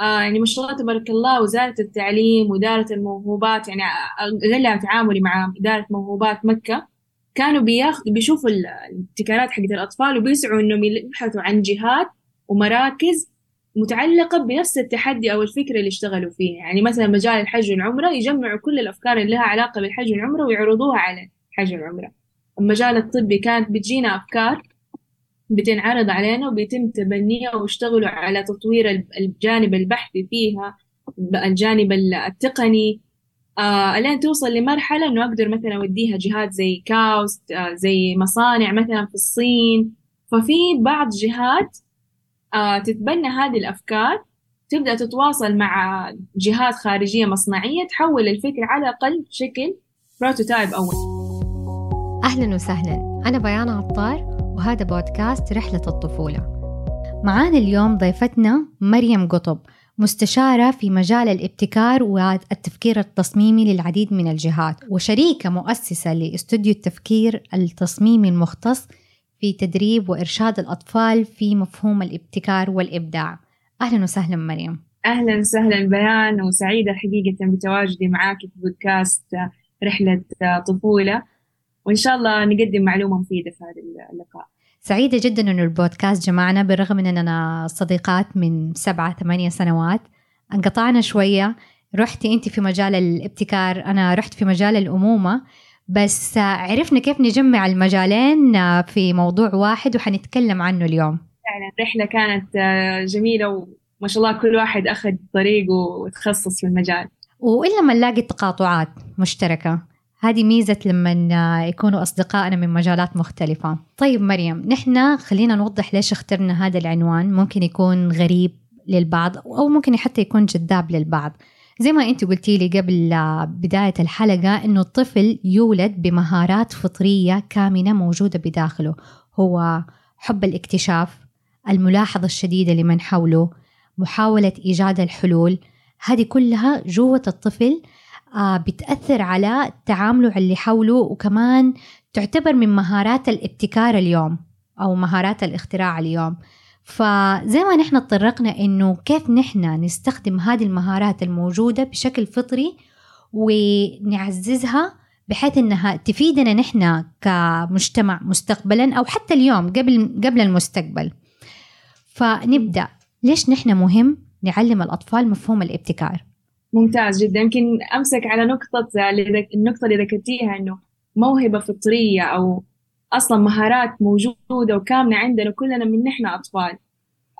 آه يعني ما شاء الله تبارك الله وزارة التعليم وإدارة الموهوبات يعني أقلها تعاملي مع إدارة موهوبات مكة كانوا بياخذوا بيشوفوا الابتكارات حقت الأطفال وبيسعوا إنهم يبحثوا عن جهات ومراكز متعلقة بنفس التحدي أو الفكرة اللي اشتغلوا فيها. يعني مثلا مجال الحج والعمرة يجمعوا كل الأفكار اللي لها علاقة بالحج والعمرة ويعرضوها على الحج والعمرة. المجال الطبي كانت بتجينا أفكار بتنعرض علينا وبيتم تبنيها ويشتغلوا على تطوير الجانب البحثي فيها الجانب التقني. آه لين توصل لمرحلة إنه أقدر مثلا أوديها جهات زي كاوست آه زي مصانع مثلا في الصين. ففي بعض جهات آه تتبنى هذه الأفكار. تبدأ تتواصل مع جهات خارجية مصنعية تحول الفكرة على الأقل شكل prototype أول. أهلا وسهلا. أنا بيان عطار. وهذا بودكاست رحلة الطفولة. معانا اليوم ضيفتنا مريم قطب مستشارة في مجال الابتكار والتفكير التصميمي للعديد من الجهات وشريكة مؤسسة لإستوديو التفكير التصميمي المختص في تدريب وإرشاد الأطفال في مفهوم الابتكار والإبداع. أهلا وسهلا مريم. أهلا وسهلا بيان وسعيدة حقيقة بتواجدي معاك في بودكاست رحلة طفولة. وإن شاء الله نقدم معلومة مفيدة في هذا اللقاء. سعيدة جدا أنه البودكاست جمعنا بالرغم من أننا صديقات من سبعة ثمانية سنوات. انقطعنا شوية. رحتي أنت في مجال الابتكار أنا رحت في مجال الأمومة. بس عرفنا كيف نجمع المجالين في موضوع واحد وحنتكلم عنه اليوم. فعلا الرحلة كانت جميلة وما شاء الله كل واحد أخذ طريقه وتخصص في المجال. وإلا ما نلاقي تقاطعات مشتركة. هذه ميزة لما يكونوا أصدقائنا من مجالات مختلفة. طيب مريم نحن خلينا نوضح ليش اخترنا هذا العنوان. ممكن يكون غريب للبعض أو ممكن حتى يكون جذاب للبعض. زي ما أنت قلتي لي قبل بداية الحلقة إنه الطفل يولد بمهارات فطرية كامنة موجودة بداخله. هو حب الاكتشاف الملاحظة الشديدة لمن حوله محاولة إيجاد الحلول. هذه كلها جوة الطفل بتأثر على تعامله اللي حوله وكمان تعتبر من مهارات الابتكار اليوم أو مهارات الاختراع اليوم فزي ما نحن تطرقنا إنه كيف نحن نستخدم هذه المهارات الموجودة بشكل فطري ونعززها بحيث إنها تفيدنا نحن كمجتمع مستقبلا أو حتى اليوم قبل قبل المستقبل. فنبدأ ليش نحن مهم نعلم الأطفال مفهوم الابتكار؟ ممتاز جدا. يمكن أمسك على نقطة النقطة اللي ذكرتيها إنه موهبة فطرية أو أصلا مهارات موجودة وكامنه عندنا كلنا من نحن أطفال.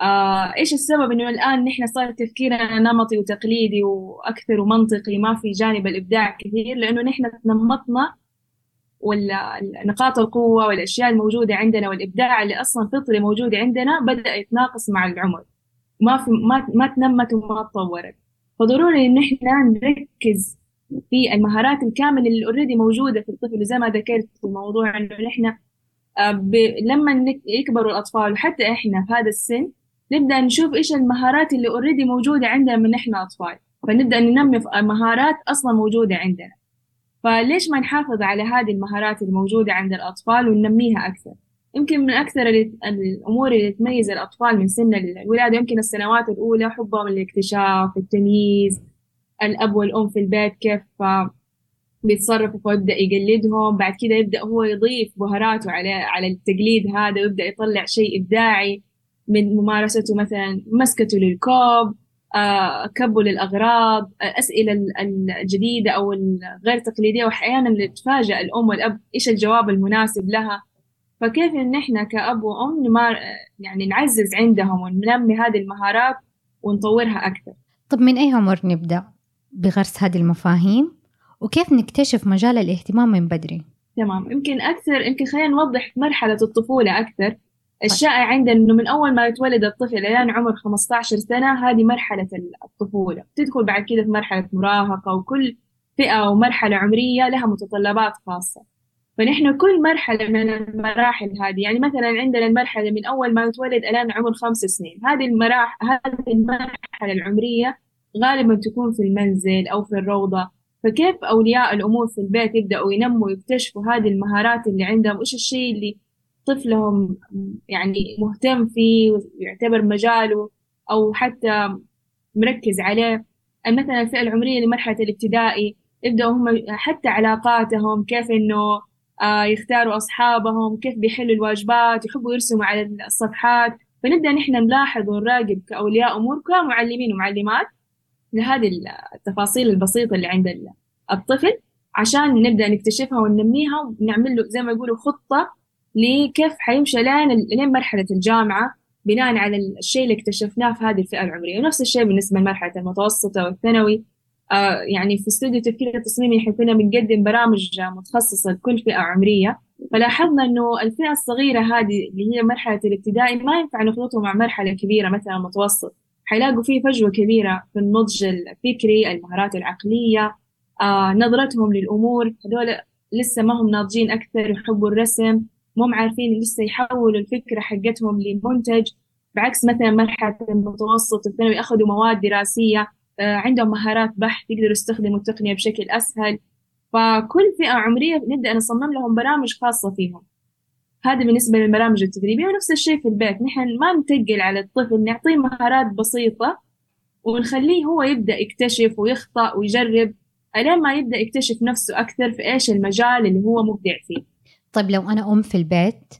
آه إيش السبب إنه الآن نحن صار تفكيرنا نمطي وتقليدي وأكثر ومنطقي ما في جانب الإبداع كثير؟ لأنه نحن تنمطنا والنقاط القوة والأشياء الموجودة عندنا والإبداع اللي أصلا فطري موجود عندنا بدأ يتناقص مع العمر. ما في ما ما تنمت وما تطورت. فضروري إن إحنا نركز في المهارات الكاملة اللي already موجودة في الطفل زي ما ذكرت في الموضوع إنه نحن آه، ب... لما يكبروا الأطفال وحتى إحنا في هذا السن نبدأ نشوف إيش المهارات اللي already موجودة عندنا من إحنا أطفال. فنبدأ ننمي مهارات أصلا موجودة عندنا. فليش ما نحافظ على هذه المهارات الموجودة عند الأطفال وننميها أكثر؟ يمكن من أكثر الأمور اللي تميز الأطفال من سن الولادة يمكن السنوات الأولى حبهم للاكتشاف التمييز الأب والأم في البيت كيف بيتصرفوا فيبدأ يقلدهم. بعد كده يبدأ هو يضيف بهاراته على على التقليد هذا ويبدأ يطلع شيء إبداعي من ممارسته مثلا مسكته للكوب آه، كبه للأغراض الأسئلة الجديدة أو الغير تقليدية. وأحيانا تتفاجأ الأم والأب إيش الجواب المناسب لها. فكيف إن إحنا كأب وأم نمار يعني نعزز عندهم وننمي هذه المهارات ونطورها أكثر. طب من أي عمر نبدأ بغرس هذه المفاهيم؟ وكيف نكتشف مجال الاهتمام من بدري؟ تمام يمكن أكثر يمكن خلينا نوضح مرحلة الطفولة أكثر. الشائع عندنا إنه من أول ما يتولد الطفل لين عمر 15 سنة هذه مرحلة الطفولة. تدخل بعد كده في مرحلة مراهقة وكل فئة ومرحلة عمرية لها متطلبات خاصة. فنحن كل مرحلة من المراحل هذه يعني مثلا عندنا المرحلة من أول ما يتولد إلى عمر خمس سنين. هذه المراحل هذه المرحلة العمرية غالبا تكون في المنزل أو في الروضة. فكيف أولياء الأمور في البيت يبدأوا ينموا ويكتشفوا هذه المهارات اللي عندهم؟ وإيش الشيء اللي طفلهم يعني مهتم فيه ويعتبر مجاله أو حتى مركز عليه؟ مثلا الفئة العمرية لمرحلة الابتدائي يبدأوا هم حتى علاقاتهم كيف إنه يختاروا أصحابهم كيف بيحلوا الواجبات يحبوا يرسموا على الصفحات. فنبدأ نحن نلاحظ ونراقب كأولياء أمور كمعلمين ومعلمات لهذه التفاصيل البسيطة اللي عند الطفل عشان نبدأ نكتشفها وننميها ونعمل له زي ما يقولوا خطة لكيف حيمشي لين لين مرحلة الجامعة بناء على الشيء اللي اكتشفناه في هذه الفئة العمرية. ونفس الشيء بالنسبة لمرحلة المتوسطة والثانوي. آه يعني في استوديو تفكير التصميمي إحنا كنا بنقدم برامج متخصصة لكل فئة عمرية. فلاحظنا إنه الفئة الصغيرة هذه اللي هي مرحلة الابتدائي ما ينفع نخلطه مع مرحلة كبيرة مثلا متوسط. حيلاقوا فيه فجوة كبيرة في النضج الفكري المهارات العقلية آه نظرتهم للأمور. هذول لسه ما هم ناضجين أكثر يحبوا الرسم مو عارفين لسه يحولوا الفكرة حقتهم لمنتج. بعكس مثلا مرحلة المتوسط الثانوي أخذوا مواد دراسية آه عندهم مهارات بحث يقدروا يستخدموا التقنية بشكل أسهل. فكل فئة عمرية نبدأ نصمم لهم برامج خاصة فيهم. هذا بالنسبة للبرامج التدريبية ونفس الشيء في البيت. نحن ما نتقل على الطفل نعطيه مهارات بسيطة ونخليه هو يبدأ يكتشف ويخطأ ويجرب ألين ما يبدأ يكتشف نفسه أكثر في إيش المجال اللي هو مبدع فيه. طيب لو أنا أم في البيت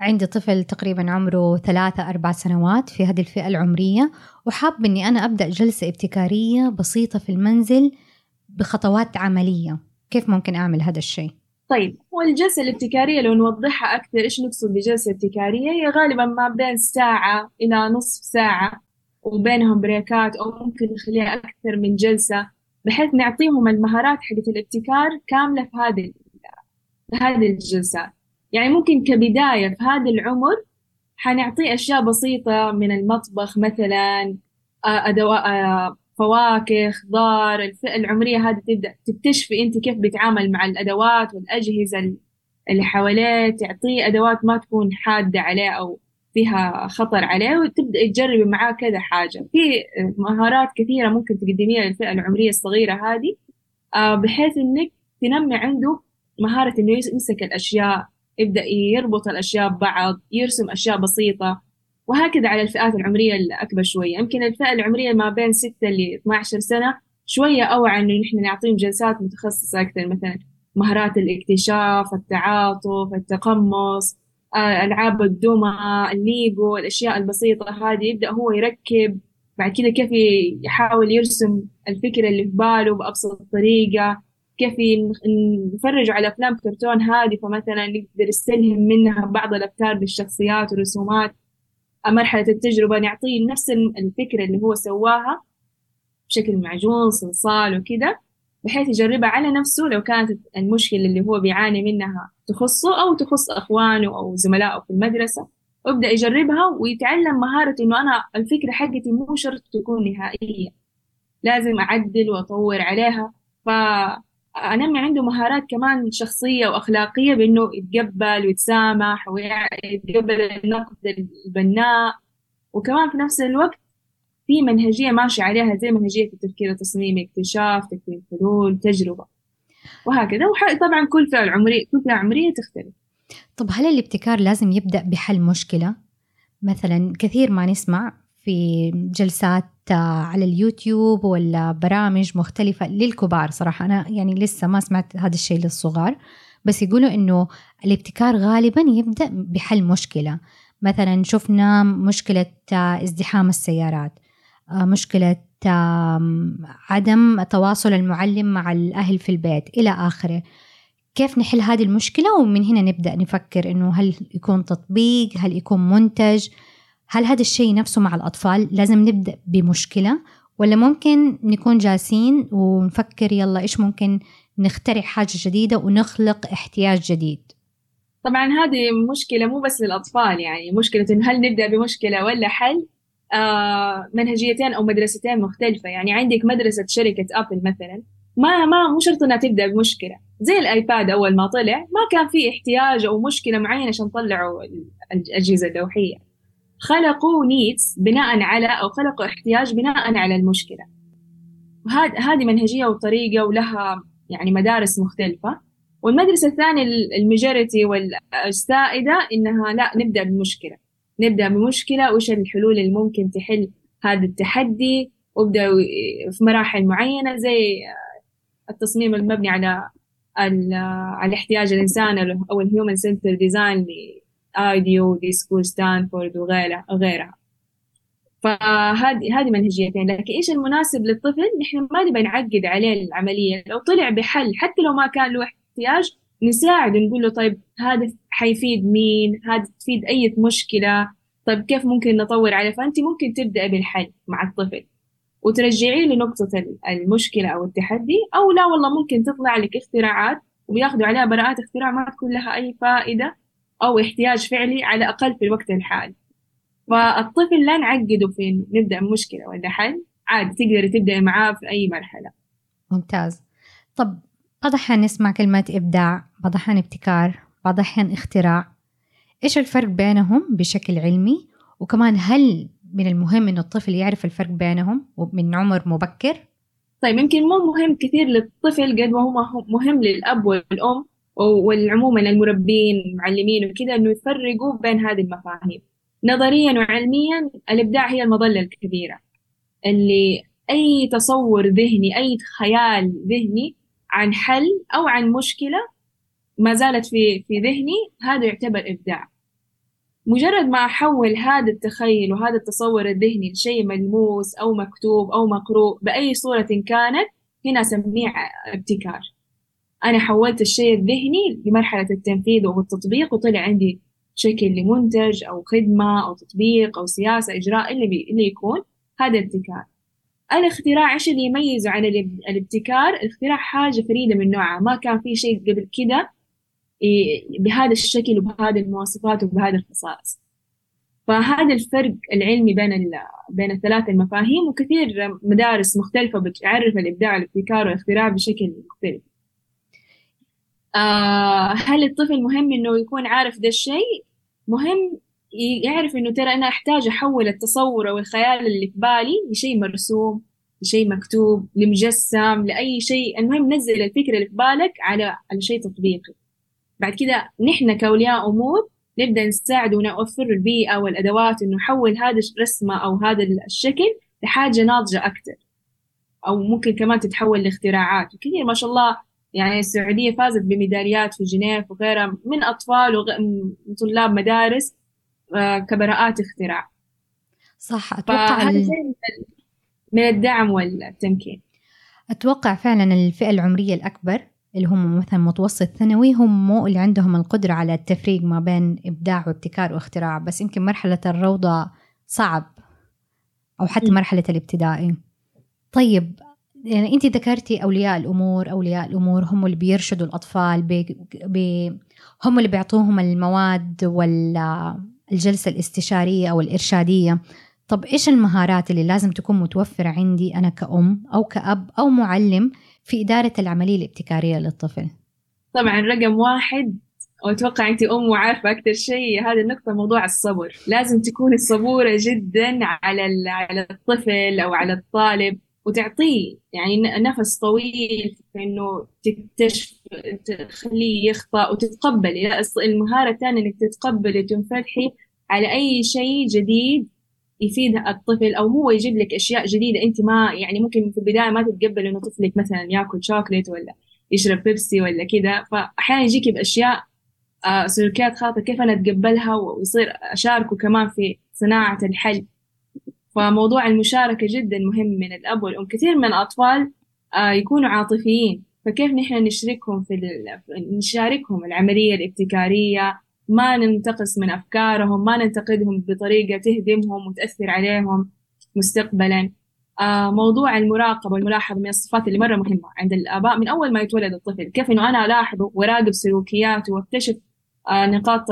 عندي طفل تقريبا عمره ثلاثة أربع سنوات في هذه الفئة العمرية وحاب أني أنا أبدأ جلسة ابتكارية بسيطة في المنزل بخطوات عملية. كيف ممكن أعمل هذا الشيء؟ طيب والجلسة الابتكارية لو نوضحها أكثر إيش نقصد بجلسة ابتكارية؟ هي غالبا ما بين ساعة إلى نصف ساعة وبينهم بريكات أو ممكن نخليها أكثر من جلسة بحيث نعطيهم المهارات حقت الابتكار كاملة في هذه في هذه الجلسات يعني ممكن كبداية في هذا العمر حنعطيه أشياء بسيطة من المطبخ مثلا آه، أدواء آه، فواكه خضار الفئة العمرية هذه تبدأ تكتشفي أنت كيف بيتعامل مع الأدوات والأجهزة اللي حواليه تعطيه أدوات ما تكون حادة عليه أو فيها خطر عليه وتبدأ تجربي معاه كذا حاجة. في مهارات كثيرة ممكن تقدميها للفئة العمرية الصغيرة هذه آه، بحيث إنك تنمي عنده مهارة إنه يمسك الأشياء يبدأ يربط الأشياء ببعض يرسم أشياء بسيطة. وهكذا على الفئات العمرية الأكبر شوية. يمكن الفئة العمرية ما بين 6 ل 12 سنة شوية أوعى إنه نحن نعطيهم جلسات متخصصة أكثر. مثلا مهارات الاكتشاف التعاطف التقمص آه، ألعاب الدمى الليجو الأشياء البسيطة هذه. يبدأ هو يركب بعد كده كيف يحاول يرسم الفكرة اللي في باله بأبسط طريقة. كيف نفرج على أفلام كرتون هذه فمثلا نقدر نستلهم منها بعض الأفكار بالشخصيات والرسومات. مرحلة التجربة نعطيه نفس الفكرة اللي هو سواها بشكل معجون صلصال وكده بحيث يجربها على نفسه لو كانت المشكلة اللي هو بيعاني منها تخصه أو تخص أخوانه أو زملائه في المدرسة. ويبدأ يجربها ويتعلم مهارة إنه أنا الفكرة حقتي مو شرط تكون نهائية. لازم أعدل وأطور عليها. فأنمي عنده مهارات كمان شخصية وأخلاقية بإنه يتقبل ويتسامح ويتقبل النقد البناء. وكمان في نفس الوقت في منهجية ماشية عليها زي منهجية التفكير التصميمي اكتشاف تكوين حلول تجربة. وهكذا. وطبعا كل فئة عمرية كل فئة عمرية تختلف. طب هل الابتكار لازم يبدأ بحل مشكلة؟ مثلا كثير ما نسمع في جلسات على اليوتيوب ولا برامج مختلفة للكبار. صراحة أنا يعني لسه ما سمعت هذا الشيء للصغار. بس يقولوا إنه الابتكار غالبا يبدأ بحل مشكلة. مثلا شفنا مشكلة ازدحام السيارات. آه، مشكلة عدم تواصل المعلم مع الأهل في البيت إلى آخره. كيف نحل هذه المشكلة؟ ومن هنا نبدأ نفكر إنه هل يكون تطبيق؟ هل يكون منتج؟ هل هذا الشيء نفسه مع الأطفال لازم نبدأ بمشكلة؟ ولا ممكن نكون جالسين ونفكر يلا إيش ممكن نخترع حاجة جديدة ونخلق احتياج جديد؟ طبعا هذه مشكلة مو بس للأطفال يعني مشكلة إنه هل نبدأ بمشكلة ولا حل؟ آه منهجيتين أو مدرستين مختلفة. يعني عندك مدرسة شركة أبل مثلا ما ما مو شرط إنها تبدأ بمشكلة. زي الآيباد أول ما طلع ما كان في احتياج أو مشكلة معينة عشان طلعوا الأجهزة اللوحيه خلقوا needs بناء على أو خلقوا احتياج بناء على المشكلة. هذه منهجية وطريقة ولها يعني مدارس مختلفة. والمدرسة الثانية ال majority والسائدة إنها لا نبدأ بمشكلة. نبدأ بمشكلة وش الحلول اللي ممكن تحل هذا التحدي وابدأوا في مراحل معينة زي التصميم المبني على على احتياج الإنسان أو ال human-centered design ل IDEO d.school Stanford وغيرها وغيرها. فهذه هذه منهجيتين. لكن إيش المناسب للطفل؟ نحن ما نبغى نعقد عليه العملية. لو طلع بحل حتى لو ما كان له احتياج نساعده نقول له طيب هذا حيفيد مين؟ هذا تفيد أي مشكلة؟ طيب كيف ممكن نطور عليه؟ فأنت ممكن تبدأ بالحل مع الطفل. وترجعي له نقطة المشكلة أو التحدي أو لا والله ممكن تطلع لك اختراعات وبياخذوا عليها براءات اختراع ما تكون لها أي فائدة. أو احتياج فعلي على الأقل في الوقت الحالي. فالطفل لا نعقده في نبدأ مشكلة ولا حل؟ عادي تقدري تبدأي معاه في أي مرحلة. ممتاز. طب بعض الأحيان نسمع كلمة إبداع بعض الأحيان ابتكار بعض الأحيان اختراع. إيش الفرق بينهم بشكل علمي؟ وكمان هل من المهم إنه الطفل يعرف الفرق بينهم من عمر مبكر؟ طيب يمكن مو مهم كثير للطفل قد ما هو مهم للأب والأم. والعموما المربين المعلمين وكذا إنه يفرقوا بين هذه المفاهيم. نظريا وعلميا الإبداع هي المظلة الكبيرة اللي أي تصور ذهني أي خيال ذهني عن حل أو عن مشكلة ما زالت في في ذهني هذا يعتبر إبداع. مجرد ما أحول هذا التخيل وهذا التصور الذهني لشيء ملموس أو مكتوب أو مقروء بأي صورة كانت هنا أسميه ابتكار. أنا حولت الشيء الذهني لمرحلة التنفيذ والتطبيق وطلع عندي شكل لمنتج أو خدمة أو تطبيق أو سياسة إجراء اللي, بي... اللي يكون. هذا ابتكار. الاختراع إيش اللي يميزه عن الابتكار؟ الاختراع حاجة فريدة من نوعها. ما كان في شيء قبل كده بهذا الشكل وبهذه المواصفات وبهذه الخصائص فهذا الفرق العلمي بين بين الثلاث المفاهيم وكثير مدارس مختلفة بتعرف الإبداع والابتكار والاختراع بشكل مختلف. آه هل الطفل مهم إنه يكون عارف ده الشيء؟ مهم يعرف إنه ترى أنا أحتاج أحول التصور أو الخيال اللي في بالي لشيء مرسوم لشيء مكتوب لمجسم لأي شيء. المهم نزل الفكرة اللي في بالك على على شيء تطبيقي. بعد كده نحن كأولياء أمور نبدأ نساعد ونوفر البيئة والأدوات إنه نحول هذا الرسمة أو هذا الشكل لحاجة ناضجة أكثر أو ممكن كمان تتحول لاختراعات. وكثير ما شاء الله يعني السعودية فازت بميداليات في جنيف وغيرها من أطفال وطلاب مدارس آه، كبراءات اختراع. صح أتوقع من الدعم والتمكين. أتوقع فعلا الفئة العمرية الأكبر اللي هم مثلا متوسط ثانوي هم مو اللي عندهم القدرة على التفريق ما بين إبداع وابتكار واختراع بس يمكن مرحلة الروضة صعب أو حتى مرحلة الابتدائي. طيب يعني أنت ذكرتي أولياء الأمور أولياء الأمور هم اللي بيرشدوا الأطفال بي بي هم اللي بيعطوهم المواد والجلسة الاستشارية أو الإرشادية. طب إيش المهارات اللي لازم تكون متوفرة عندي أنا كأم أو كأب أو معلم في إدارة العملية الابتكارية للطفل؟ طبعا رقم واحد وأتوقع أنت أم وعارفة أكثر شيء هذه النقطة موضوع الصبر. لازم تكوني صبورة جدا على على الطفل أو على الطالب. وتعطيه يعني نفس طويل في إنه تكتشف تخليه يخطأ وتتقبل المهارة الثانية إنك تتقبلي وتنفتحي على أي شيء جديد يفيد الطفل أو هو يجيب لك أشياء جديدة أنت ما يعني ممكن في البداية ما تتقبل إنه طفلك مثلا يأكل شوكليت ولا يشرب بيبسي ولا كذا. فاحيانا يجيكي بأشياء آه سلوكيات خاطئة كيف أنا أتقبلها ويصير أشاركه كمان في صناعة الحل. فموضوع المشاركة جدا مهم من الأب والأم. كثير من الأطفال آه يكونوا عاطفيين. فكيف نحن نشركهم في نشاركهم العملية الابتكارية؟ ما ننتقص من أفكارهم ما ننتقدهم بطريقة تهدمهم وتأثر عليهم مستقبلا. آه موضوع المراقبة والملاحظة من الصفات اللي مرة مهمة عند الآباء من أول ما يتولد الطفل. كيف إنه أنا ألاحظه وراقب سلوكياته وأكتشف آه نقاط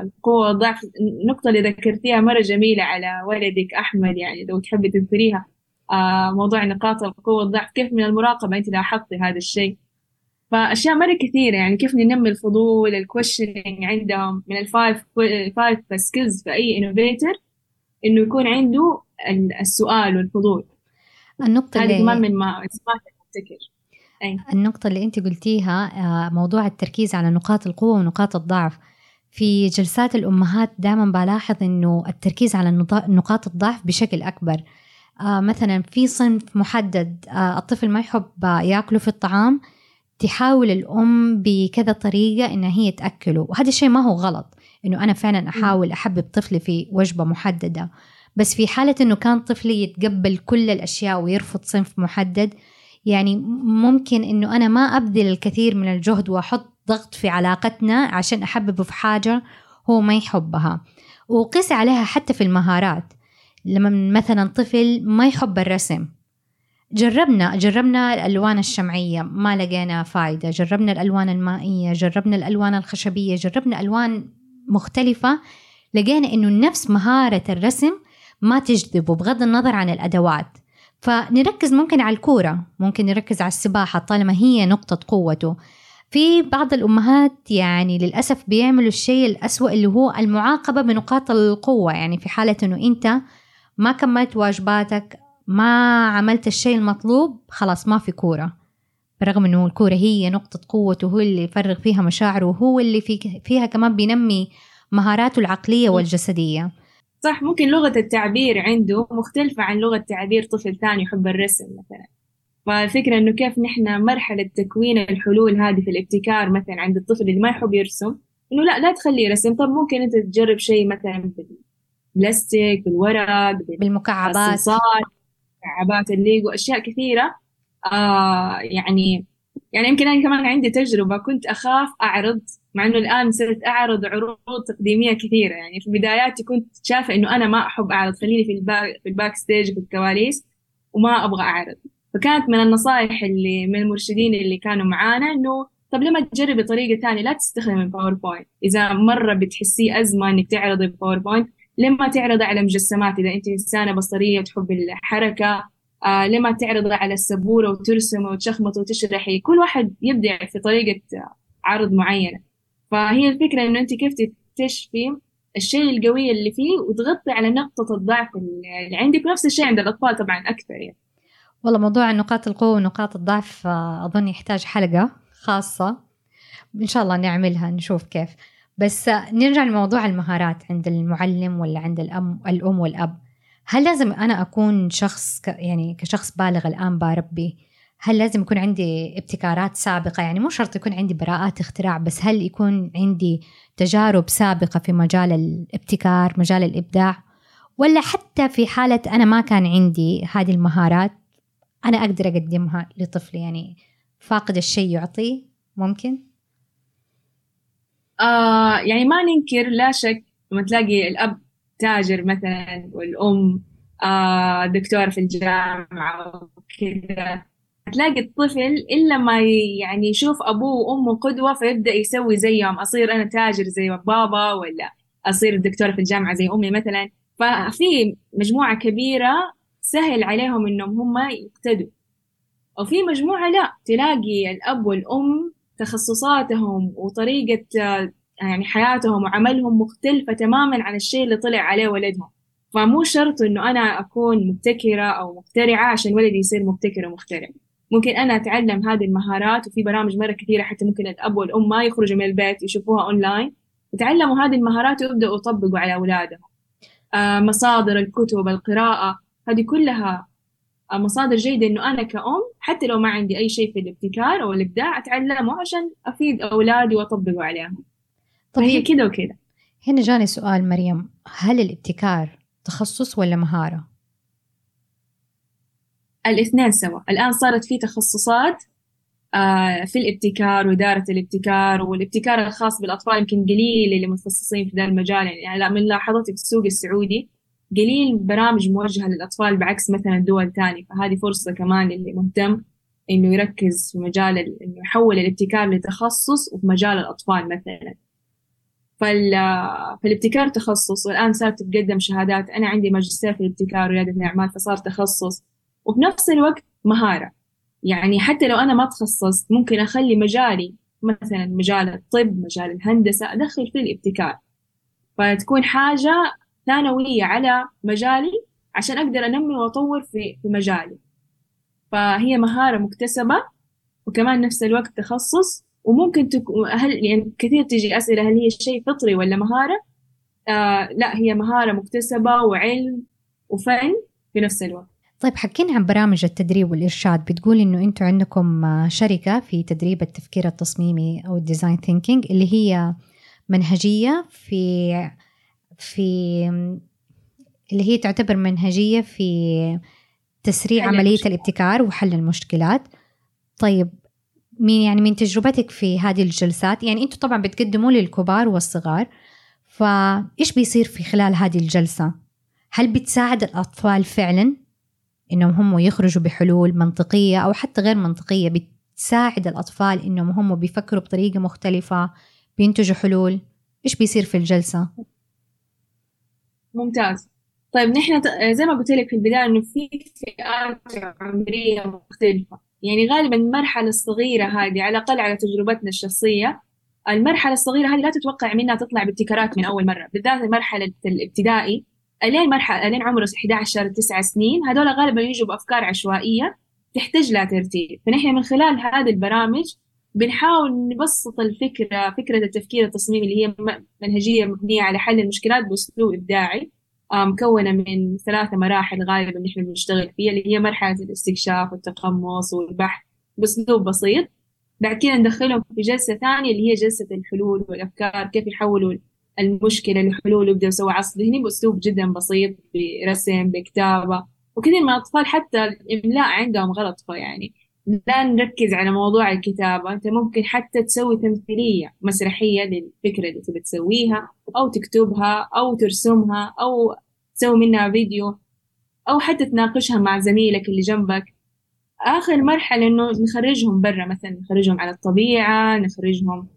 القوة والضعف النقطة اللي ذكرتيها مرة جميلة على ولدك أحمد يعني لو تحبي تذكريها. آه موضوع نقاط القوة والضعف كيف من المراقبة أنت لاحظتي هذا الشيء؟ فأشياء مرة كثيرة يعني كيف ننمي الفضول ال questioning عندهم من ال five five skills في أي innovator إنه يكون عنده السؤال والفضول. النقطة هذه كمان من ما أي. النقطة اللي أنت قلتيها آه، موضوع التركيز على نقاط القوة ونقاط الضعف. في جلسات الأمهات دائما بلاحظ أنه التركيز على نقاط الضعف بشكل أكبر. آه مثلا في صنف محدد آه الطفل ما يحب يأكله في الطعام تحاول الأم بكذا طريقة إنها هي تأكله. وهذا الشيء ما هو غلط إنه أنا فعلا أحاول أحبب طفلي في وجبة محددة. بس في حالة إنه كان طفلي يتقبل كل الأشياء ويرفض صنف محدد يعني ممكن إنه أنا ما أبذل الكثير من الجهد وأحط ضغط في علاقتنا عشان أحببه في حاجة هو ما يحبها. وقيس عليها حتى في المهارات. لما مثلا طفل ما يحب الرسم. جربنا جربنا الألوان الشمعية ما لقينا فايدة. جربنا الألوان المائية جربنا الألوان الخشبية جربنا ألوان مختلفة لقينا إنه نفس مهارة الرسم ما تجذبه بغض النظر عن الأدوات. فنركز ممكن على الكورة ممكن نركز على السباحة طالما هي نقطة قوته. في بعض الأمهات يعني للأسف بيعملوا الشيء الأسوأ اللي هو المعاقبة بنقاط القوة يعني في حالة أنه أنت ما كملت واجباتك ما عملت الشيء المطلوب خلاص ما في كورة. برغم أنه الكورة هي نقطة قوته هو اللي يفرغ فيها مشاعره وهو اللي في فيها كمان بينمي مهاراته العقلية والجسدية. صح ممكن لغة التعبير عنده مختلفة عن لغة تعبير طفل ثاني يحب الرسم مثلا. فالفكرة إنه كيف نحن مرحلة تكوين الحلول هذه في الابتكار مثلا عند الطفل اللي ما يحب يرسم؟ إنه لا لا تخليه يرسم. طب ممكن أنت تجرب شيء مثلا بالبلاستيك بالورق بالمكعبات. مكعبات الليجو أشياء كثيرة آه يعني يعني يمكن أنا كمان عندي تجربة كنت أخاف أعرض مع إنه الآن صرت أعرض عروض تقديمية كثيرة. يعني في بداياتي كنت شايفة إنه أنا ما أحب أعرض خليني في ال back, في ال backstage في الكواليس وما أبغى أعرض. فكانت من النصائح اللي من المرشدين اللي كانوا معانا إنه طب لما تجربي طريقة ثانية لا تستخدمي ال PowerPoint إذا مرة بتحسيه أزمة إنك تعرضي ال PowerPoint لما تعرضي على مجسمات إذا أنت إنسانة بصرية تحب الحركة آه لما تعرضي على السبورة وترسمي وتشخمطي وتشرحي كل واحد يبدع في طريقة عرض معينة. فهي الفكرة إنه أنت كيف تكتشفي الشيء القوي اللي فيه وتغطي على نقطة الضعف اللي عندك. ونفس الشيء عند الأطفال طبعا أكثر يعني. والله موضوع نقاط القوة ونقاط الضعف آه، أظن يحتاج حلقة خاصة. إن شاء الله نعملها نشوف كيف. بس آه، نرجع لموضوع المهارات عند المعلم ولا عند الأم الأم والأب. هل لازم أنا أكون شخص ك يعني كشخص بالغ الآن بربي؟ هل لازم يكون عندي ابتكارات سابقة؟ يعني مو شرط يكون عندي براءات اختراع بس هل يكون عندي تجارب سابقة في مجال الابتكار مجال الإبداع؟ ولا حتى في حالة أنا ما كان عندي هذه المهارات أنا أقدر أقدمها لطفلي؟ يعني فاقد الشيء يعطيه ممكن؟ آه يعني ما ننكر لا شك لما تلاقي الأب تاجر مثلا والأم آه دكتور في الجامعة وكذا. تلاقي الطفل إلا ما يعني يشوف أبوه وأمه قدوة فيبدأ يسوي زيهم. أصير أنا تاجر زي بابا ولا أصير دكتور في الجامعة زي أمي مثلا. ففي مجموعة كبيرة سهل عليهم إنهم هم يقتدوا. وفي مجموعة لا. تلاقي الأب والأم تخصصاتهم وطريقة يعني حياتهم وعملهم مختلفة تماما عن الشيء اللي طلع عليه ولدهم. فمو شرط إنه أنا أكون مبتكرة أو مخترعة عشان ولدي يصير مبتكر ومخترع. ممكن أنا أتعلم هذه المهارات وفي برامج مرة كثيرة حتى ممكن الأب والأم ما يخرجوا من البيت يشوفوها أونلاين. يتعلموا هذه المهارات ويبدأوا يطبقوا على أولادهم. آه مصادر الكتب القراءة هذه كلها مصادر جيدة إنه أنا كأم حتى لو ما عندي أي شيء في الابتكار أو الإبداع أتعلمه عشان أفيد أولادي وأطبقه عليهم. طيب. فهي كده وكده. هنا جاني سؤال مريم. هل الابتكار تخصص ولا مهارة؟ الاثنين سوا. الآن صارت في تخصصات آه، في الابتكار وإدارة الابتكار والابتكار الخاص بالأطفال يمكن قليل اللي متخصصين في ذا المجال. يعني لا من لاحظتي في السوق السعودي قليل برامج موجهة للأطفال بعكس مثلا دول تانية. فهذه فرصة كمان للي مهتم إنه يركز في مجال إنه يحول الابتكار لتخصص وفي مجال الأطفال مثلا. فال... فالابتكار تخصص والآن صارت تقدم شهادات. أنا عندي ماجستير في الابتكار وريادة الأعمال فصار تخصص. وفي نفس الوقت مهارة. يعني حتى لو أنا ما تخصصت ممكن أخلي مجالي مثلا مجال الطب مجال الهندسة أدخل فيه الابتكار. فتكون حاجة ثانوية على مجالي عشان أقدر أنمي وأطور في في مجالي. فهي مهارة مكتسبة وكمان نفس الوقت تخصص وممكن تكون هل يعني كثير تجي أسئلة هل هي شيء فطري ولا مهارة؟ آه لا هي مهارة مكتسبة وعلم وفن في نفس الوقت. طيب حكينا عن برامج التدريب والإرشاد. بتقول إنه أنتم عندكم شركة في تدريب التفكير التصميمي أو ال design thinking اللي هي منهجية في في اللي هي تعتبر منهجية في تسريع عملية الابتكار وحل المشكلات. طيب من يعني من تجربتك في هذه الجلسات؟ يعني أنتم طبعا بتقدموا للكبار والصغار فإيش بيصير في خلال هذه الجلسة؟ هل بتساعد الأطفال فعلا إنهم هم يخرجوا بحلول منطقية أو حتى غير منطقية؟ بتساعد الأطفال إنهم هم بيفكروا بطريقة مختلفة بينتجوا حلول؟ إيش بيصير في الجلسة؟ ممتاز. طيب نحن زي ما قلت لك في البداية إنه في فئات عمرية مختلفة. يعني غالبا المرحلة الصغيرة هذه على الأقل على تجربتنا الشخصية المرحلة الصغيرة هذه لا تتوقع منها تطلع بابتكارات من أول مرة بالذات مرحلة الابتدائي. ألين مرحلة ألين عمره 11 9 سنين هذول غالبا يجوا بأفكار عشوائية تحتاج لها ترتيب. فنحن من خلال هذه البرامج بنحاول نبسط الفكرة فكرة التفكير التصميمي اللي هي منهجية مبنية على حل المشكلات بأسلوب إبداعي. مكونة من ثلاثة مراحل غالبا نحن بنشتغل فيها اللي هي مرحلة الاستكشاف والتقمص والبحث باسلوب بسيط. بعد كده ندخلهم في جلسة ثانية اللي هي جلسة الحلول والأفكار كيف يحولوا المشكلة لحلول ويبدأ يسوي عصف ذهني بأسلوب جدا بسيط برسم بكتابة وكثير من الأطفال حتى الإملاء عندهم غلط فيعني لا نركز على موضوع الكتابة. أنت ممكن حتى تسوي تمثيلية مسرحية للفكرة اللي تبي تسويها أو تكتبها أو ترسمها أو تسوي منها فيديو أو حتى تناقشها مع زميلك اللي جنبك. آخر مرحلة إنه نخرجهم برا مثلا نخرجهم على الطبيعة نخرجهم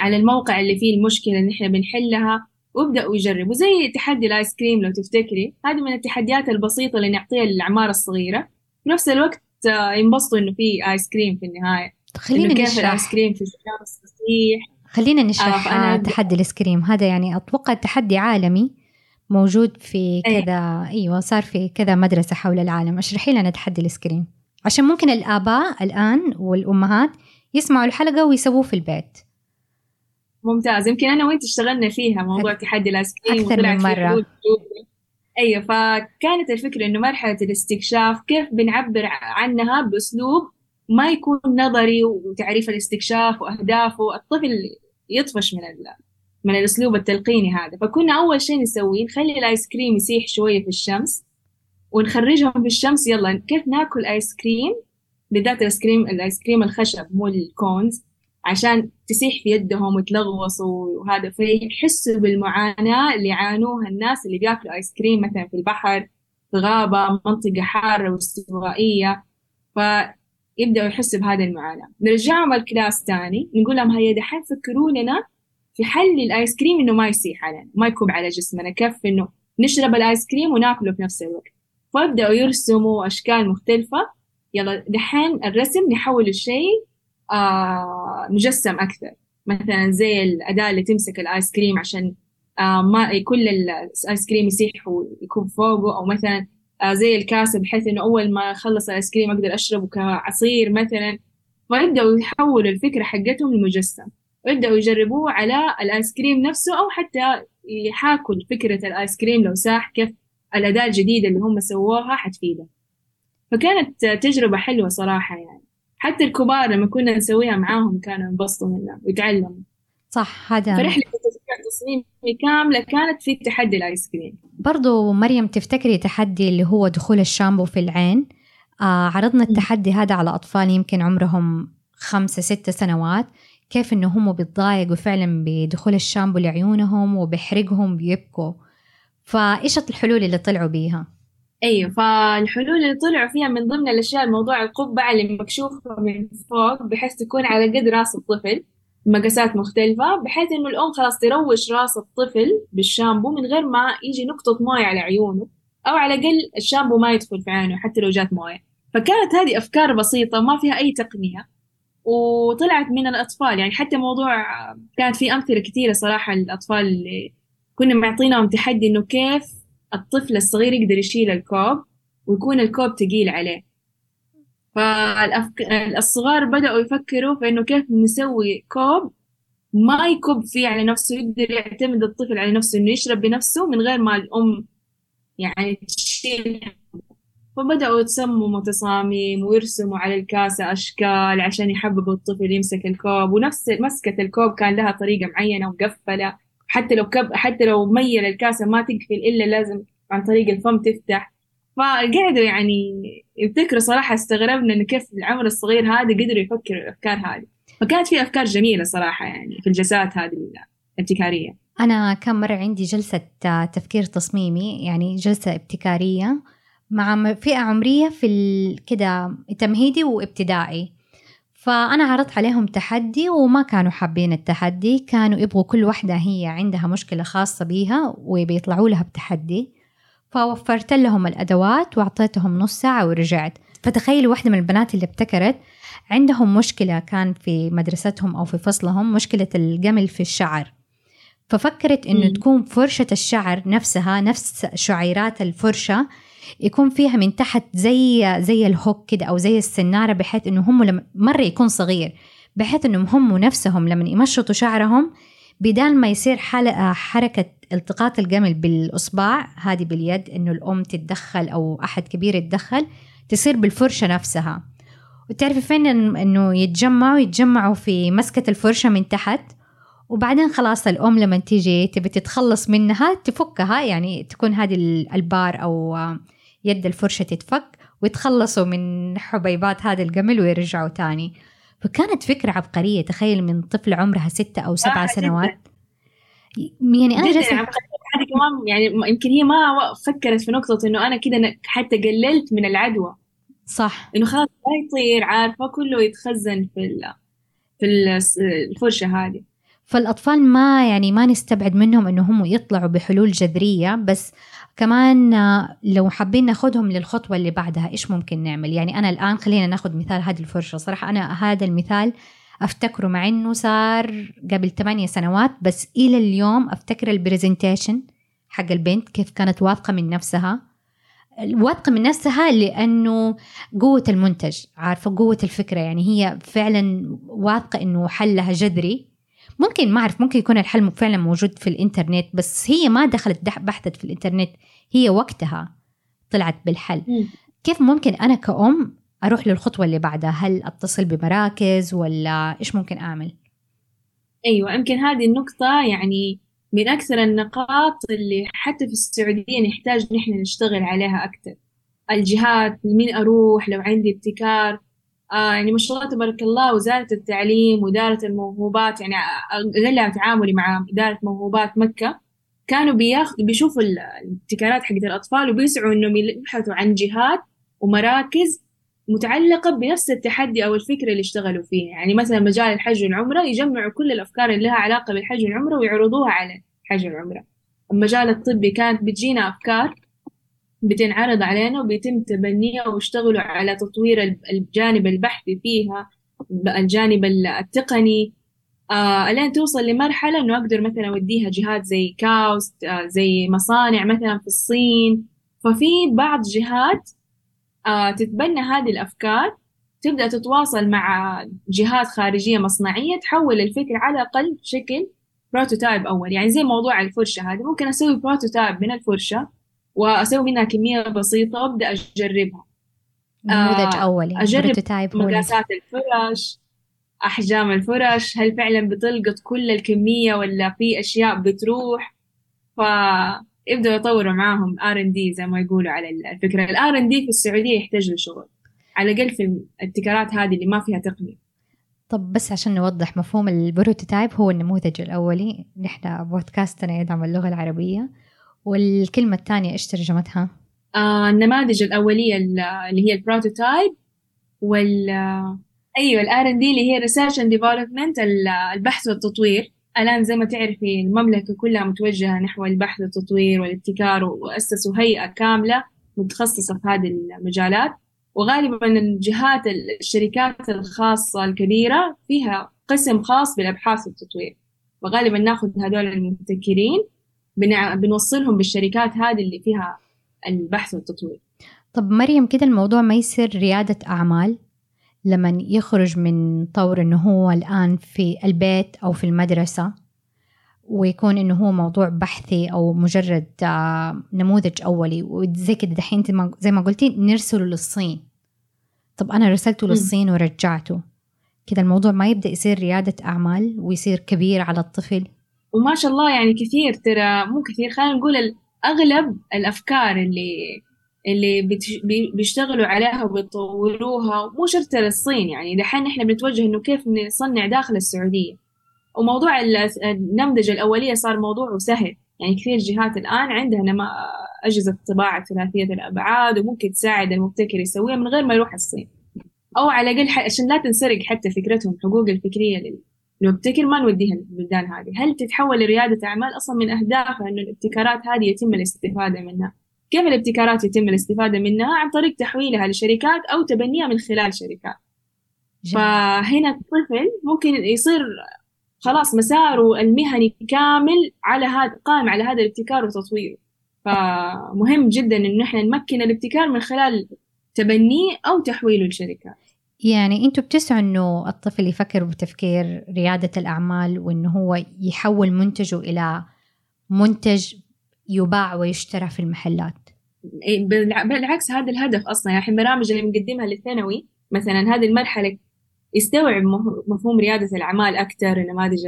على الموقع اللي فيه المشكلة اللي إحنا بنحلها وابدأوا يجربوا. زي تحدي ال ice cream لو تفتكري. هذه من التحديات البسيطة اللي نعطيها للأعمار الصغيرة. في نفس الوقت آه، ينبسطوا إنه في ice cream في النهاية. خلينا كيف ال ice cream في تسيح خلينا نشرح آه تحدي ال ice cream. هذا يعني أتوقع تحدي عالمي. موجود في كذا أيوة صار في كذا مدرسة حول العالم. اشرحي لنا تحدي الآيس كريم عشان ممكن الآباء الآن والأمهات يسمعوا الحلقة ويسووه في البيت. ممتاز. يمكن أنا وأنت اشتغلنا فيها موضوع تحدي الايس كريم أكثر من مرة. أيوه فكانت الفكرة إنه مرحلة الاستكشاف كيف بنعبر عنها بأسلوب ما يكون نظري وتعريف الاستكشاف وأهدافه. الطفل يطفش من من الأسلوب التلقيني هذا. فكنا أول شيء نسويه نخلي ال ice cream يسيح شوية في الشمس ونخرجهم في الشمس يلا كيف ناكل ice cream؟ بالذات ال ice cream ال ice cream الخشب مو ال cones عشان تسيح في يدهم ويتلغوصوا وهذا فيحسوا بالمعاناة اللي يعانوها الناس اللي بياكلوا ice cream مثلا في البحر في غابة منطقة حارة واستوائية. فيبدأوا يحسوا بهذه المعاناة. نرجعهم ال class تاني نقول لهم هيا دحين فكروا لنا في حل ال ice cream إنه ما يسيح علينا ما يكب على جسمنا كيف إنه نشرب ال ice cream وناكله في نفس الوقت. فابدأوا يرسموا أشكال مختلفة. يلا دحين الرسم نحول الشيء آه مجسم أكثر. مثلا زي الأداة اللي تمسك ال ice cream عشان آه ما كل ال ice cream يسيح ويكون فوقه. أو مثلا آه زي الكاسة بحيث إنه أول ما أخلص ال ice cream أقدر أشربه كعصير مثلا. فيبدأوا يحولوا الفكرة حقتهم لمجسم. ويبدأوا يجربوه على الآيس كريم نفسه أو حتى يحاكوا فكرة الآيس كريم لو ساح كيف الأداة الجديدة اللي هم سووها حتفيده. فكانت تجربة حلوة صراحة يعني. حتى الكبار لما كنا نسويها معاهم كانوا ينبسطوا منها ويتعلموا. صح هذا فرحلة التصميم كاملة كانت في تحدي الآيس كريم. برضو مريم تفتكري تحدي اللي هو دخول الشامبو في العين؟ آه عرضنا التحدي هذا على أطفال يمكن عمرهم خمسة ستة سنوات. كيف إنه هم بيتضايقوا فعلا بدخول الشامبو لعيونهم وبيحرقهم بيبكوا. فإيش الحلول اللي طلعوا بيها؟ أيوه فالحلول اللي طلعوا فيها من ضمن الأشياء الموضوع القبعة اللي مكشوفة من فوق بحيث تكون على قد رأس الطفل مقاسات مختلفة بحيث إنه الأم خلاص تروش رأس الطفل بالشامبو من غير ما يجي نقطة موية على عيونه أو على الأقل الشامبو ما يدخل في عينه حتى لو جات موية. فكانت هذه أفكار بسيطة ما فيها أي تقنية. وطلعت من الأطفال. يعني حتى موضوع كانت في أمثلة كثيرة صراحة للأطفال اللي كنا معطينهم تحدي إنه كيف الطفل الصغير يقدر يشيل الكوب ويكون الكوب تقيل عليه. فالصغار بدأوا يفكروا في إنه كيف نسوي كوب ما يكب فيه على نفسه يقدر يعتمد الطفل على نفسه إنه يشرب بنفسه من غير ما الأم يعني تشيل فبدأوا يتصمموا تصاميم ويرسموا على الكاسة أشكال عشان يحببوا الطفل يمسك الكوب. ونفس مسكة الكوب كان لها طريقة معينة ومقفلة. حتى لو كب حتى لو ميل الكاسة ما تقفل إلا لازم عن طريق الفم تفتح. فقعدوا يعني يبتكروا صراحة استغربنا إن كيف العمر الصغير هذا قدروا يفكروا الأفكار هذه. فكانت في أفكار جميلة صراحة يعني في الجلسات هذه الابتكارية. أنا كم مرة عندي جلسة تفكير تصميمي يعني جلسة ابتكارية. مع فئة عمرية في كده تمهيدي وابتدائي. فأنا عرضت عليهم تحدي وما كانوا حابين التحدي كانوا يبغوا كل واحدة هي عندها مشكلة خاصة بيها وبيطلعوا لها بتحدي. فوفرت لهم الأدوات وأعطيتهم نص ساعة ورجعت. فتخيلوا واحدة من البنات اللي ابتكرت عندهم مشكلة كان في مدرستهم أو في فصلهم مشكلة الجمل في الشعر. ففكرت إنه. تكون فرشة الشعر نفسها نفس شعيرات الفرشة يكون فيها من تحت زي زي الهوك كده أو زي السنارة بحيث إنه هم لما مرة يكون صغير بحيث إنهم هم نفسهم لما يمشطوا شعرهم بدال ما يصير حركة التقاط الجمل بالإصبع هذه باليد إنه الأم تتدخل أو أحد كبير يتدخل تصير بالفرشة نفسها. وتعرفي فين إنه يتجمعوا؟ يتجمعوا في مسكة الفرشة من تحت وبعدين خلاص الأم لما تيجي تبي تتخلص منها تفكها يعني تكون هذه البار أو يد الفرشة تتفك ويتخلصوا من حبيبات هذا الجمل ويرجعوا تاني. فكانت فكرة عبقرية تخيل من طفل عمرها ستة أو سبعة سنوات. يعني أنا جالسة هذه كمان يعني يمكن هي ما فكرت في نقطة إنه أنا كده حتى قللت من العدوى. صح. إنه خلاص ما يطير عارفة؟ كله يتخزن في في الفرشة هذه. فالأطفال ما يعني ما نستبعد منهم إنه هم يطلعوا بحلول جذرية بس كمان لو حابين ناخذهم للخطوة اللي بعدها إيش ممكن نعمل؟ يعني أنا الآن خلينا ناخذ مثال هذه الفرشة. صراحة أنا هذا المثال أفتكره مع إنه صار قبل ثمانية سنوات بس إلى اليوم أفتكر البرزنتيشن حق البنت كيف كانت واثقة من نفسها. واثقة من نفسها لأنه قوة المنتج عارفة؟ قوة الفكرة. يعني هي فعلا واثقة إنه حلها جذري. ممكن ما أعرف ممكن يكون الحل فعلا موجود في الإنترنت بس هي ما دخلت بحثت في الإنترنت هي وقتها طلعت بالحل م. كيف ممكن أنا كأم أروح للخطوة اللي بعدها؟ هل أتصل بمراكز ولا إيش ممكن أعمل؟ أيوة يمكن هذه النقطة يعني من أكثر النقاط اللي حتى في السعودية نحتاج نحن نشتغل عليها أكثر. الجهات لمين أروح لو عندي ابتكار آه يعني ما شاء الله تبارك الله وزارة التعليم وإدارة الموهوبات يعني أغلى تعاملي مع إدارة موهوبات مكة. كانوا بياخذوا بيشوفوا الابتكارات حقت الأطفال وبيسعوا إنهم يبحثوا عن جهات ومراكز متعلقة بنفس التحدي أو الفكرة اللي اشتغلوا فيها. يعني مثلا مجال الحج والعمرة يجمعوا كل الأفكار اللي لها علاقة بالحج والعمرة ويعرضوها على الحج والعمرة. المجال الطبي كانت بتجينا أفكار بتنعرض علينا وبيتم تبنيها ويشتغلوا على تطوير الجانب البحثي فيها الجانب التقني. آه الين توصل لمرحلة إنه أقدر مثلا أوديها جهات زي كاوست آه زي مصانع مثلا في الصين. ففي بعض جهات آه تتبنى هذه الأفكار تبدأ تتواصل مع جهات خارجية مصنعية تحول الفكرة على الأقل شكل prototype أول. يعني زي موضوع الفرشة هذه ممكن أسوي prototype من الفرشة وأسوي منها كمية بسيطة وأبدأ أجربها. نموذج آه أولي أجرب مقاسات الفرش أحجام الفرش هل فعلا بتلقط كل الكمية ولا في أشياء بتروح؟ فيبدأوا يطوروا معاهم R and D زي ما يقولوا على الفكرة. ال R and D في السعودية يحتاج له شغل. على الأقل في الابتكارات هذه اللي ما فيها تقنية. طب بس عشان نوضح مفهوم ال prototype هو النموذج الأولي. نحن بودكاستنا يدعم اللغة العربية. والكلمة الثانية إيش ترجمتها؟ آه النماذج الأولية اللي هي ال prototype وال أيوة ال R and D اللي هي research and development البحث والتطوير. الآن زي ما تعرفي المملكة كلها متوجهة نحو البحث والتطوير والابتكار وأسسوا هيئة كاملة متخصصة في هذه المجالات. وغالبا الجهات الشركات الخاصة الكبيرة فيها قسم خاص بالأبحاث والتطوير. وغالبا ناخذ هذول المبتكرين بنوصلهم بالشركات هذه اللي فيها البحث والتطوير. طب مريم كده الموضوع ما يصير ريادة أعمال لما يخرج من طور إنه هو الآن في البيت أو في المدرسة ويكون إنه هو موضوع بحثي أو مجرد آه، نموذج أولي؟ وزي كده دحين زي ما قلتي نرسله للصين. طب أنا رسلته للصين ورجعته. كده الموضوع ما يبدأ يصير ريادة أعمال ويصير كبير على الطفل؟ وما شاء الله يعني كثير ترى مو كثير خلينا نقول أغلب الأفكار اللي اللي بيشتغلوا عليها وبيطوروها مو شرط للصين يعني دحين إحنا بنتوجه إنه كيف نصنع داخل السعودية. وموضوع النمذجة الأولية صار موضوع سهل يعني كثير جهات الآن عندها نما أجهزة طباعة ثلاثية الأبعاد وممكن تساعد المبتكر يسويها من غير ما يروح الصين. أو على الأقل عشان لا تنسرق حتى فكرتهم حقوق الفكرية للمبتكر ما نوديها للبلدان هذه. هل تتحول لريادة أعمال أصلا من أهدافها أنه الابتكارات هذه يتم الاستفادة منها؟ كيف الابتكارات يتم الاستفادة منها؟ عن طريق تحويلها لشركات أو تبنيها من خلال شركات. جميل. فهنا الطفل ممكن يصير خلاص مساره المهني كامل على هذا قائم على هذا الابتكار وتطويره. فمهم جدا إنه إحنا نمكن الابتكار من خلال تبنيه أو تحويله لشركات يعني أنتم بتسعوا انه الطفل يفكر بتفكير ريادة الأعمال وإنه هو يحول منتجه إلى منتج يباع ويشترى في المحلات. إيه، بالعكس هذا الهدف أصلا. يعني البرامج اللي بنقدمها للثانوي مثلا هذه المرحلة يستوعب مفهوم ريادة الأعمال أكثر نماذج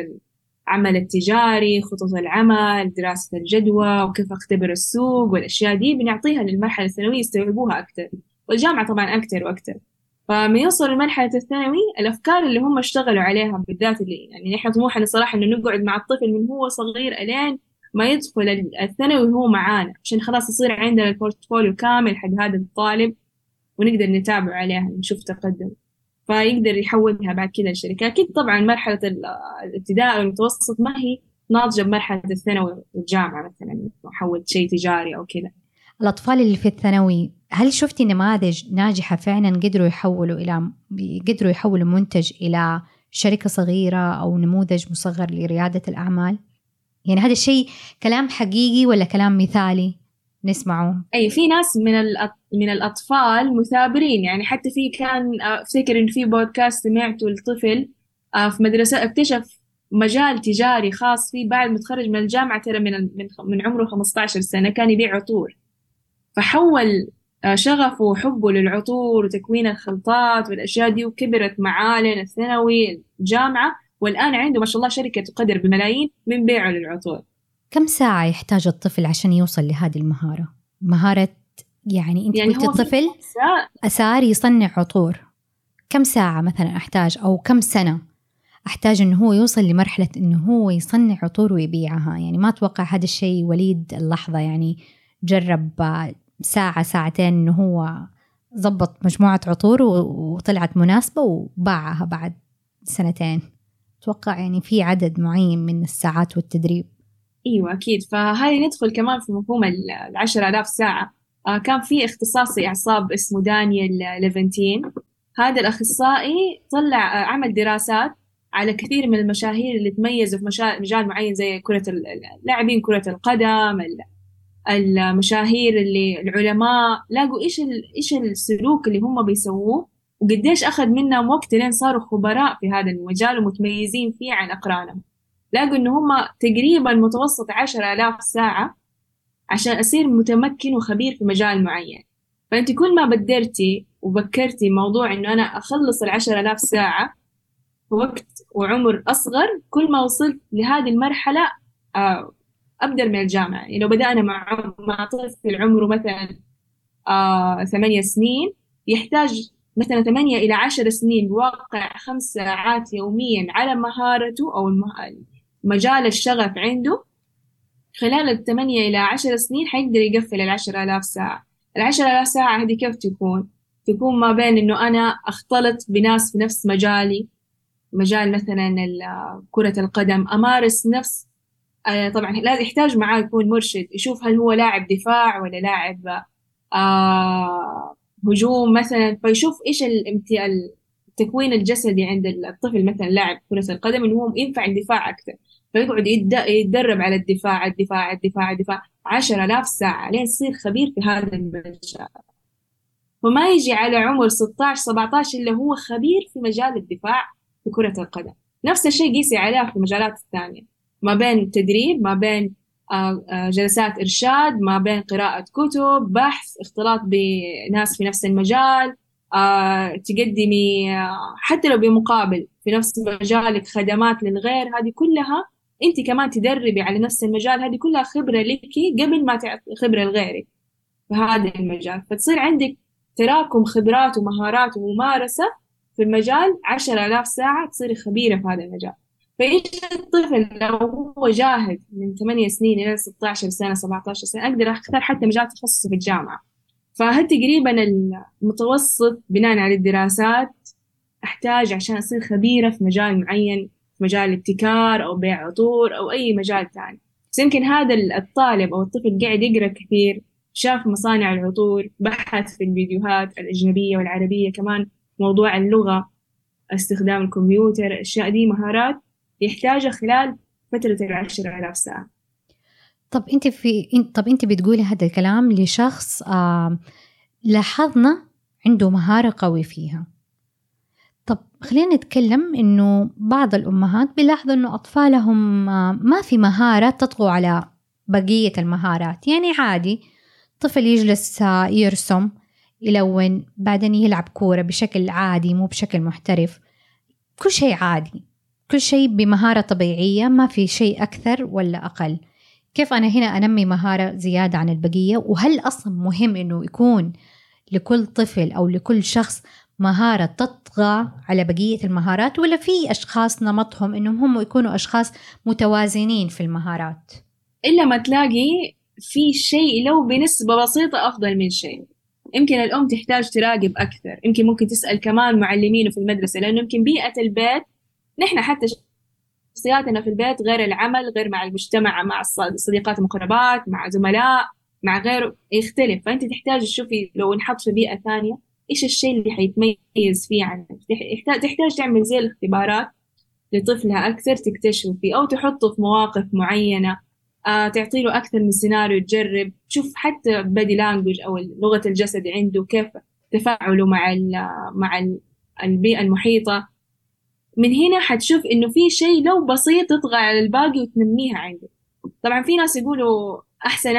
العمل التجاري خطط العمل دراسة الجدوى وكيف أختبر السوق والأشياء دي بنعطيها للمرحلة الثانوية يستوعبوها أكثر والجامعة طبعا أكثر وأكثر فمن يوصل لمرحلة الثانوي الأفكار اللي هم اشتغلوا عليها بالذات اللي يعني نحن طموحنا صراحة إنه نقعد مع الطفل من هو صغير ألين ما يدخل الثانوي وهو معانا عشان خلاص يصير عندنا البورتفوليو كامل حق هذا الطالب ونقدر نتابع عليها نشوف تقدم فيقدر يحولها بعد كذا لشركة. أكيد طبعا مرحلة الابتدائي والمتوسط ما هي ناضجة بمرحلة الثانوي والجامعة مثلا حولت شيء تجاري أو كذا. الأطفال اللي في الثانوي هل شفتي نماذج ناجحة فعلا قدروا يحولوا إلى قدروا يحولوا منتج إلى شركة صغيرة أو نموذج مصغر لريادة الأعمال؟ يعني هذا الشيء كلام حقيقي ولا كلام مثالي؟ نسمعه أي في ناس من من الأطفال مثابرين يعني حتى في كان آه، أفتكر إن في بودكاست سمعته لطفل آه، في مدرسة اكتشف مجال تجاري خاص فيه بعد ما تخرج من الجامعة ترى من من عمره 15 سنة كان يبيع عطور فحول آه، شغفه وحبه للعطور وتكوين الخلطات والأشياء دي وكبرت معاه لين الثانوي الجامعة والآن عنده ما شاء الله شركة تقدر بملايين من بيعه للعطور. كم ساعة يحتاج الطفل عشان يوصل لهذه المهارة؟ مهارة يعني أنت يعني قلتي الطفل أسار يصنع عطور. كم ساعة مثلا أحتاج؟ أو كم سنة أحتاج إنه هو يوصل لمرحلة إنه هو يصنع عطور ويبيعها؟ يعني ما أتوقع هذا الشيء وليد اللحظة يعني جرب ساعة ساعتين إنه هو ضبط مجموعة عطور وطلعت مناسبة وباعها بعد سنتين. أتوقع يعني في عدد معين من الساعات والتدريب. إيوه أكيد. فهذه ندخل كمان في مفهوم العشر آلاف ساعة. آه كان في اختصاصي اعصاب اسمه دانيال ليفنتين. هذا الأخصائي طلع آه عمل دراسات على كثير من المشاهير اللي تميزوا في مجال معين زي كرة اللاعبين كرة القدم المشاهير اللي العلماء لاقوا إيش إيش السلوك اللي هم بيسووه وقديش أخذ منهم وقت لين صاروا خبراء في هذا المجال ومتميزين فيه عن أقرانهم. لاقوا إن هم تقريبا متوسط عشر آلاف ساعة عشان أصير متمكن وخبير في مجال معين. فأنت كل ما بدرتي وبكرتي موضوع إنه أنا أخلص العشر آلاف ساعة في وقت وعمر أصغر كل ما وصلت لهذه المرحلة آه، أبدأ من الجامعة. يعني لو بدأنا مع مع طفل عمره مثلا آه ثمانية سنين يحتاج مثلا ثمانية إلى عشر سنين بواقع خمس ساعات يوميا على مهارته أو مجال الشغف عنده خلال الثمانية إلى عشر سنين حيقدر يقفل العشر آلاف ساعة. العشر آلاف ساعة هذه كيف تكون؟ تكون ما بين إنه أنا أختلط بناس في نفس مجالي. مجال مثلا كرة القدم أمارس نفس آه، طبعا لازم يحتاج معاه يكون مرشد يشوف هل هو لاعب دفاع ولا لاعب آه هجوم مثلا فيشوف إيش التكوين الجسدي عند الطفل مثلا لاعب كرة القدم إنه هو ينفع الدفاع أكثر فيقعد يتدرب على الدفاع الدفاع الدفاع الدفاع. عشر آلاف ساعة لين يصير خبير في هذا المجال. وما يجي على عمر 16 17 إلا هو خبير في مجال الدفاع في كرة القدم. نفس الشيء قيسي عليها في المجالات الثانية. ما بين تدريب ما بين آه، آه، جلسات إرشاد ما بين قراءة كتب بحث اختلاط بناس في نفس المجال آه، تقدمي حتى لو بمقابل في نفس مجالك خدمات للغير هذه كلها أنت كمان تدربي على نفس المجال هذه كلها خبرة لك قبل ما تعطي خبرة لغيرك في هذا المجال. فتصير عندك تراكم خبرات ومهارات وممارسة في المجال عشر آلاف ساعة تصيري خبيرة في هذا المجال. فإيش الطفل لو هو جاهز من ثمانية سنين إلى 16 سنة 17 سنة أقدر أختار حتى مجال تخصصي في الجامعة. فهل تقريبا المتوسط بناء على الدراسات أحتاج عشان أصير خبيرة في مجال معين في مجال الابتكار أو بيع عطور أو أي مجال تاني بس يمكن هذا الطالب أو الطفل قاعد يقرأ كثير شاف مصانع العطور بحث في الفيديوهات الأجنبية والعربية كمان موضوع اللغة استخدام الكمبيوتر الأشياء دي مهارات يحتاجها خلال فترة العشر آلاف ساعة. طب أنت في طب أنت بتقولي هذا الكلام لشخص آه لاحظنا عنده مهارة قوي فيها. طب خلينا نتكلم إنه بعض الأمهات بيلاحظوا إنه أطفالهم ما في مهارة تطغو على بقية المهارات. يعني عادي طفل يجلس يرسم يلون بعدين يلعب كورة بشكل عادي مو بشكل محترف. كل شيء عادي. كل شيء بمهارة طبيعية ما في شيء أكثر ولا أقل. كيف أنا هنا أنمي مهارة زيادة عن البقية؟ وهل أصلا مهم أنه يكون لكل طفل أو لكل شخص مهارة تطغى على بقية المهارات ولا في أشخاص نمطهم أنهم هم يكونوا أشخاص متوازنين في المهارات؟ إلا ما تلاقي في شيء لو بنسبة بسيطة أفضل من شيء. يمكن الأم تحتاج تراقب أكثر. يمكن ممكن تسأل كمان معلمينه في المدرسة لأنه يمكن بيئة البيت نحن حتى شخصياتنا في البيت غير العمل غير مع المجتمع مع الصديقات المقربات مع زملاء مع غيره يختلف. فأنت تحتاج تشوفي لو نحط في بيئة ثانية إيش الشيء اللي حيتميز فيه عنك. تحتاج تعمل زي الاختبارات لطفلها أكثر تكتشف فيه أو تحطه في مواقف معينة آه تعطي له أكثر من سيناريو تجرب. تشوف حتى بدي لانجوج أو لغة الجسد عنده كيف تفاعله مع مع البيئة المحيطة. من هنا حتشوف إنه في شيء لو بسيط تطغى على الباقي وتنميها عنده. طبعا في ناس يقولوا أحسن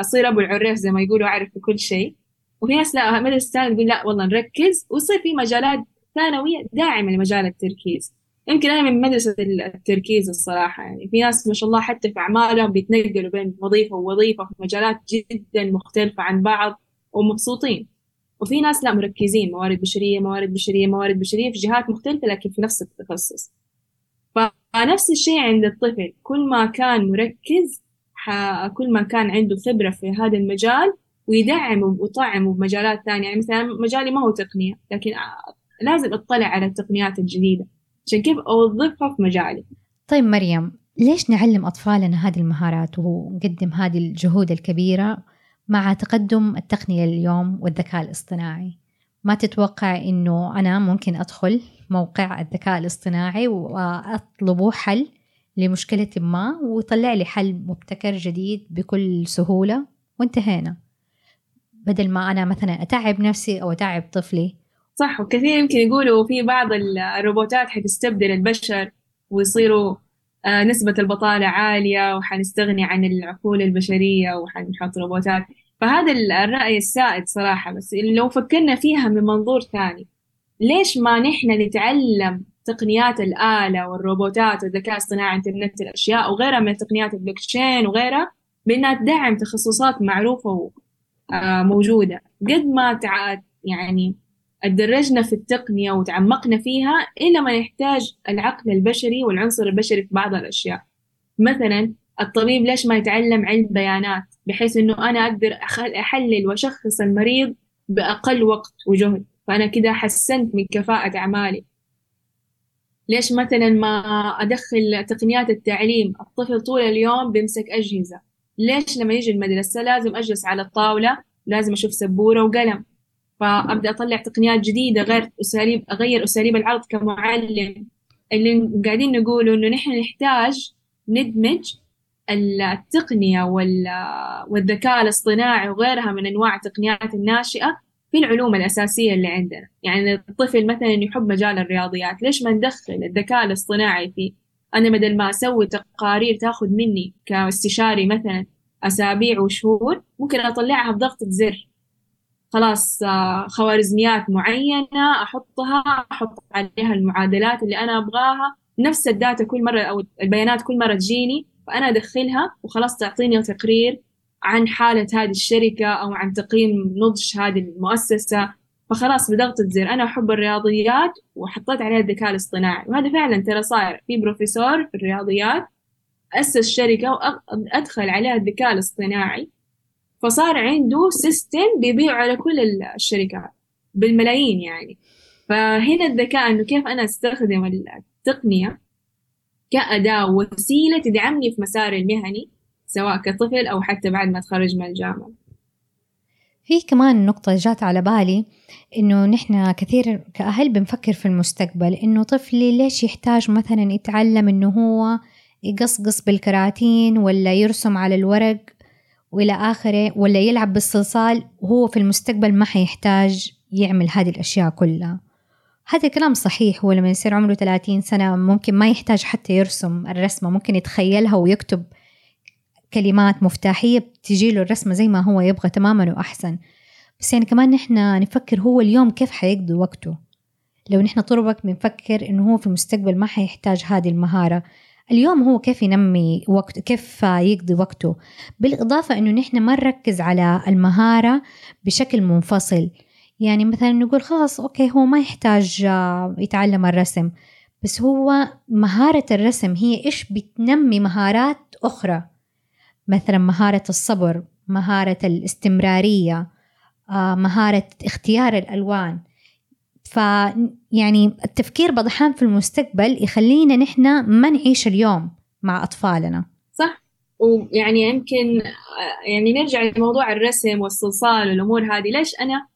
أصير أبو العريف زي ما يقولوا أعرف في كل شيء. وفي ناس لا مدرسة ثانية تقول لا والله نركز. ويصير في مجالات ثانوية داعمة لمجال التركيز. يمكن أنا من مدرسة التركيز الصراحة يعني. في ناس ما شاء الله حتى في أعمالهم بيتنقلوا بين وظيفة ووظيفة في مجالات جدا مختلفة عن بعض ومبسوطين. وفي ناس لا مركزين موارد بشرية موارد بشرية موارد بشرية في جهات مختلفة لكن في نفس التخصص. فنفس الشيء عند الطفل كل ما كان مركز كل ما كان عنده خبرة في هذا المجال ويدعم ويطعم بمجالات ثانية. يعني مثلا مجالي ما هو تقنية لكن لازم اطلع على التقنيات الجديدة عشان كيف أوظفها في مجالي. طيب مريم ليش نعلم أطفالنا هذه المهارات ونقدم هذه الجهود الكبيرة؟ مع تقدم التقنية اليوم والذكاء الاصطناعي. ما تتوقع إنه أنا ممكن أدخل موقع الذكاء الاصطناعي وأطلبه حل لمشكلة ما ويطلع لي حل مبتكر جديد بكل سهولة؟ وانتهينا. بدل ما أنا مثلا أتعب نفسي أو أتعب طفلي. صح وكثير يمكن يقولوا في بعض الروبوتات حتستبدل البشر ويصيروا نسبة البطالة عالية وحنستغني عن العقول البشرية وحنحط روبوتات. فهذا الرأي السائد صراحة. بس لو فكرنا فيها من منظور ثاني ليش ما نحن نتعلم تقنيات الآلة والروبوتات والذكاء الاصطناعي إنترنت الأشياء وغيرها من تقنيات البلوكشين وغيرها بأنها تدعم تخصصات معروفة وموجودة آه، قد ما يعني تدرجنا في التقنية وتعمقنا فيها إلا ما يحتاج العقل البشري والعنصر البشري في بعض الأشياء. مثلا الطبيب ليش ما يتعلم علم بيانات؟ بحيث إنه أنا أقدر أحلل وأشخص المريض بأقل وقت وجهد. فأنا كده حسنت من كفاءة أعمالي. ليش مثلا ما أدخل تقنيات التعليم؟ الطفل طول اليوم بيمسك أجهزة. ليش لما يجي المدرسة لازم أجلس على الطاولة؟ لازم أشوف سبورة وقلم. فأبدأ أطلع تقنيات جديدة غير اساليب أغير أساليب العرض كمعلم. اللي قاعدين نقوله إنه نحن نحتاج ندمج التقنية والذكاء الاصطناعي وغيرها من أنواع التقنيات الناشئة في العلوم الأساسية اللي عندنا. يعني الطفل مثلا يحب مجال الرياضيات ليش ما ندخل الذكاء الاصطناعي في أنا بدل ما أسوي تقارير تأخذ مني كاستشاري مثلا أسابيع وشهور ممكن أطلعها بضغطة زر. خلاص آه، خوارزميات معينة أحطها أحط عليها المعادلات اللي أنا أبغاها. نفس الداتا كل مرة أو البيانات كل مرة تجيني فأنا أدخلها وخلاص تعطيني تقرير عن حالة هذه الشركة أو عن تقييم نضج هذه المؤسسة. فخلاص بضغطة زر أنا أحب الرياضيات وحطيت عليها الذكاء الاصطناعي. وهذا فعلا ترى صاير. في بروفيسور في الرياضيات أسس شركة وأدخل عليها الذكاء الاصطناعي. فصار عنده سيستم بيبيعه على كل الشركات بالملايين يعني. فهنا الذكاء إنه كيف أنا أستخدم التقنية كأداة وسيلة تدعمني في مساري المهني سواء كطفل أو حتى بعد ما أتخرج من الجامعة. في كمان نقطة جات على بالي إنه نحن كثير كأهل بنفكر في المستقبل إنه طفلي ليش يحتاج مثلا يتعلم إنه هو يقصقص بالكراتين ولا يرسم على الورق؟ وإلى آخره ولا يلعب بالصلصال وهو في المستقبل ما حيحتاج يعمل هذه الأشياء كلها. هذا كلام صحيح هو لما يصير عمره 30 سنة ممكن ما يحتاج حتى يرسم الرسمة ممكن يتخيلها ويكتب كلمات مفتاحية بتجي له الرسمة زي ما هو يبغى تماما وأحسن. بس يعني كمان نحن نفكر هو اليوم كيف حيقضي وقته؟ لو نحن طول الوقت بنفكر إنه هو في المستقبل ما حيحتاج هذه المهارة. اليوم هو كيف ينمي وقت كيف يقضي وقته. بالإضافة إنه نحن ما نركز على المهارة بشكل منفصل. يعني مثلا نقول خلاص أوكي هو ما يحتاج آه، يتعلم الرسم. بس هو مهارة الرسم هي إيش بتنمي مهارات أخرى. مثلا مهارة الصبر مهارة الاستمرارية آه، مهارة اختيار الألوان. فيعني التفكير بضحان في المستقبل يخلينا نحن ما نعيش اليوم مع أطفالنا. صح. ويعني يمكن يعني نرجع لموضوع الرسم والصلصال والأمور هذه. ليش أنا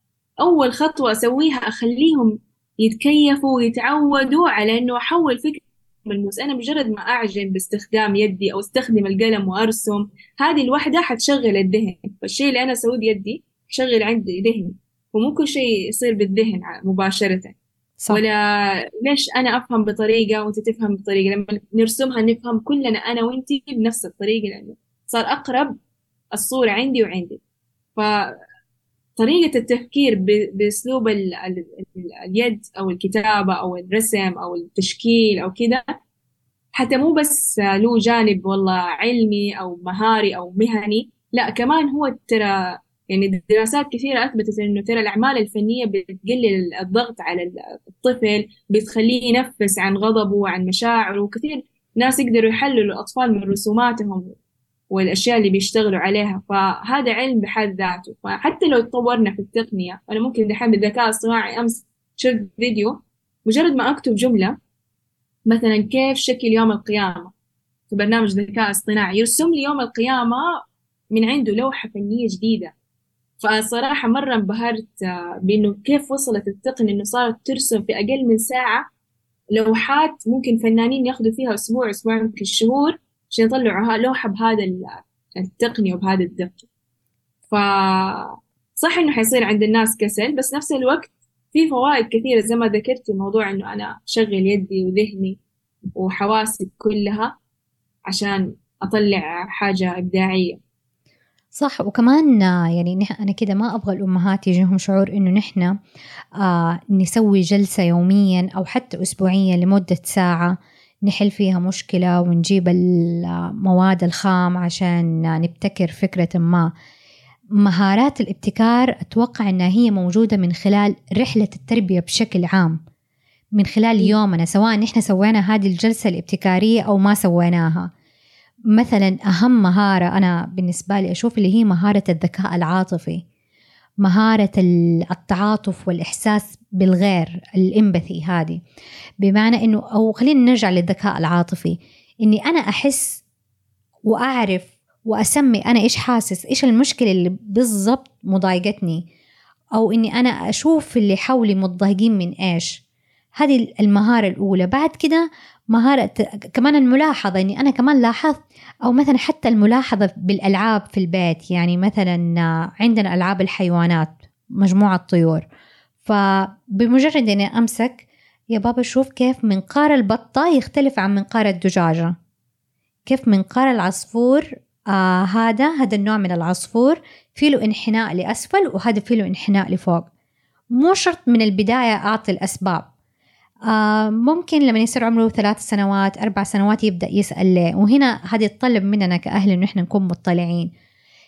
أول خطوة أسويها أخليهم يتكيفوا ويتعودوا على إنه أحول فكرة ملموس أنا مجرد ما أعجن باستخدام يدي أو أستخدم القلم وأرسم هذه الوحدة حتشغل الذهن. فالشيء اللي أنا أسويه بيدي شغل عندي ذهني. ومو كل شيء يصير بالذهن مباشرة. صح. ولا ليش أنا أفهم بطريقة وأنت تفهم بطريقة؟ لما نرسمها نفهم كلنا أنا وأنت بنفس الطريقة لأنه صار أقرب الصورة عندي وعندي فطريقة التفكير بأسلوب اليد أو الكتابة أو الرسم أو التشكيل أو كده حتى مو بس له جانب والله علمي أو مهاري أو مهني لا كمان هو ترى يعني دراسات كثيرة أثبتت إنه ترى الأعمال الفنية بتقلل الضغط على الطفل بتخليه ينفس عن غضبه وعن مشاعره. وكثير ناس يقدروا يحللوا الأطفال من رسوماتهم والأشياء اللي بيشتغلوا عليها فهذا علم بحد ذاته. فحتى لو تطورنا في التقنية أنا ممكن دحين بالذكاء الصناعي أمس شفت فيديو مجرد ما أكتب جملة مثلا كيف شكل يوم القيامة في برنامج ذكاء اصطناعي يرسم لي يوم القيامة من عنده لوحة فنية جديدة. فصراحة مرة انبهرت آه، بإنه كيف وصلت التقنية إنه صارت ترسم في أقل من ساعة. لوحات ممكن فنانين ياخذوا فيها أسبوع أسبوع يمكن شهور عشان يطلعوا لوحة بهذا التقنية وبهذا الدقة ف صح إنه حيصير عند الناس كسل بس نفس الوقت في فوائد كثيرة زي ما ذكرتي موضوع إنه أنا أشغل يدي وذهني وحواسي كلها عشان أطلع حاجة إبداعية. صح. وكمان يعني أنا كده ما أبغى الأمهات يجيهم شعور إنه نحن آه نسوي جلسة يوميا أو حتى أسبوعيا لمدة ساعة نحل فيها مشكلة ونجيب المواد الخام عشان نبتكر فكرة ما. مهارات الابتكار أتوقع أنها هي موجودة من خلال رحلة التربية بشكل عام. من خلال يومنا سواء نحن سوينا هذه الجلسة الابتكارية أو ما سويناها. مثلا أهم مهارة أنا بالنسبة لي أشوف اللي هي مهارة الذكاء العاطفي مهارة التعاطف والإحساس بالغير الإمبثي هذه. بمعنى إنه أو خلينا نرجع للذكاء العاطفي إني أنا أحس وأعرف وأسمي أنا إيش حاسس إيش المشكلة اللي بالضبط مضايقتني أو إني أنا أشوف اللي حولي متضايقين من إيش. هذه المهارة الأولى. بعد كده مهارة كمان الملاحظة إني أنا كمان لاحظت أو مثلا حتى الملاحظة بالألعاب في البيت يعني مثلا عندنا ألعاب الحيوانات مجموعة طيور. فبمجرد إني أمسك يا بابا شوف كيف منقار البطة يختلف عن منقار الدجاجة. كيف منقار العصفور آه هذا هذا النوع من العصفور في له انحناء لأسفل وهذا في له انحناء لفوق. مو شرط من البداية أعطي الأسباب. ممكن لما يصير عمره ثلاث سنوات أربع سنوات يبدأ يسأل ليه. وهنا هذا يتطلب مننا كأهل إنه إحنا نكون مطلعين.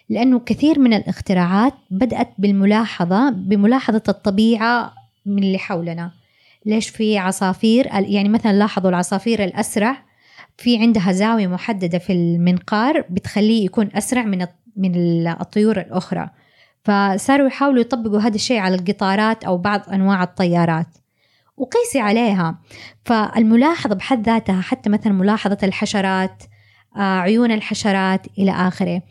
لأنه كثير من الاختراعات بدأت بالملاحظة بملاحظة الطبيعة من اللي حولنا. ليش في عصافير؟ يعني مثلا لاحظوا العصافير الأسرع؟ في عندها زاوية محددة في المنقار بتخليه يكون أسرع من من الطيور الأخرى. فصاروا يحاولوا يطبقوا هذا الشيء على القطارات أو بعض أنواع الطيارات. وقيسي عليها. فالملاحظة بحد ذاتها حتى مثلا ملاحظة الحشرات آه، عيون الحشرات إلى آخره.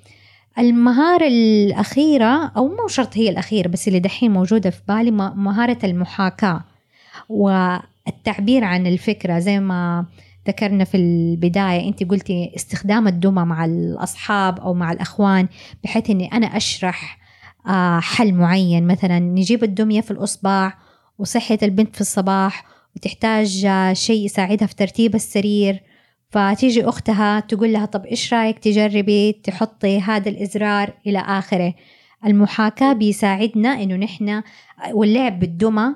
المهارة الأخيرة أو مو شرط هي الأخيرة بس اللي دحين موجودة في بالي مهارة المحاكاة والتعبير عن الفكرة. زي ما ذكرنا في البداية أنت قلتي استخدام الدمى مع الأصحاب أو مع الأخوان بحيث أني أنا أشرح آه، حل معين. مثلا نجيب الدمية في الأصبع وصحيت البنت في الصباح وتحتاج شيء يساعدها في ترتيب السرير. فتيجي أختها تقول لها طب إيش رأيك تجربي تحطي هذا الإزرار إلى آخره؟ المحاكاة بيساعدنا إنه نحن واللعب بالدمى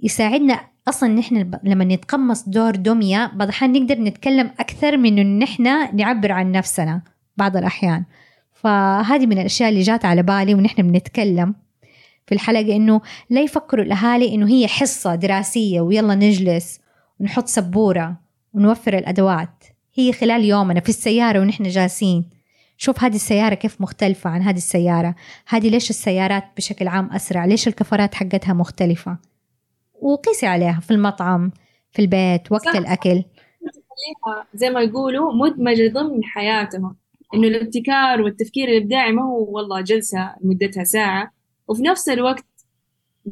يساعدنا أصلا نحن لما نتقمص دور دمية بعض الأحيان نقدر نتكلم أكثر من إنه نحن نعبر عن نفسنا بعض الأحيان. فهذه من الأشياء اللي جات على بالي ونحن بنتكلم. في الحلقة إنه لا يفكروا الأهالي إنه هي حصة دراسية ويلا نجلس ونحط سبورة ونوفر الأدوات. هي خلال يومنا في السيارة ونحن جالسين. شوف هذه السيارة كيف مختلفة عن هذه السيارة. هذه ليش السيارات بشكل عام أسرع؟ ليش الكفرات حقتها مختلفة؟ وقيسي عليها في المطعم في البيت وقت صح. الأكل. زي ما يقولوا مدمجة ضمن حياتهم. إنه الابتكار والتفكير الإبداعي ما هو والله جلسة مدتها ساعة. وفي نفس الوقت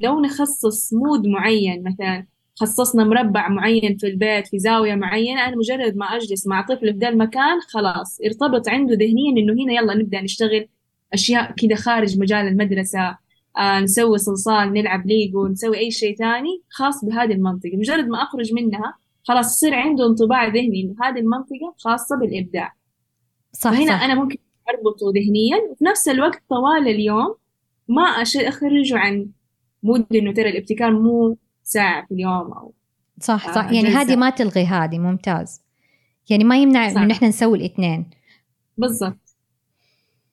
لو نخصص مود معين مثلا خصصنا مربع معين في البيت في زاوية معينة أنا مجرد ما أجلس مع طفل في ذا المكان خلاص ارتبط عنده ذهنيا إنه هنا يلا نبدأ نشتغل أشياء كده خارج مجال المدرسة آه نسوي صلصال نلعب ليجو نسوي أي شيء تاني خاص بهذه المنطقة مجرد ما أخرج منها خلاص يصير عنده انطباع ذهني إنه هذه المنطقة خاصة بالإبداع صح هنا صح. أنا ممكن أربطه ذهنيا وفي نفس الوقت طوال اليوم ما أخرجه عن mood إنه ترى الابتكار مو ساعة في اليوم أو صح صح. آه يعني هذه ما تلغي هذه ممتاز. يعني ما يمنع إنه نحن نسوي الاثنين. بالضبط.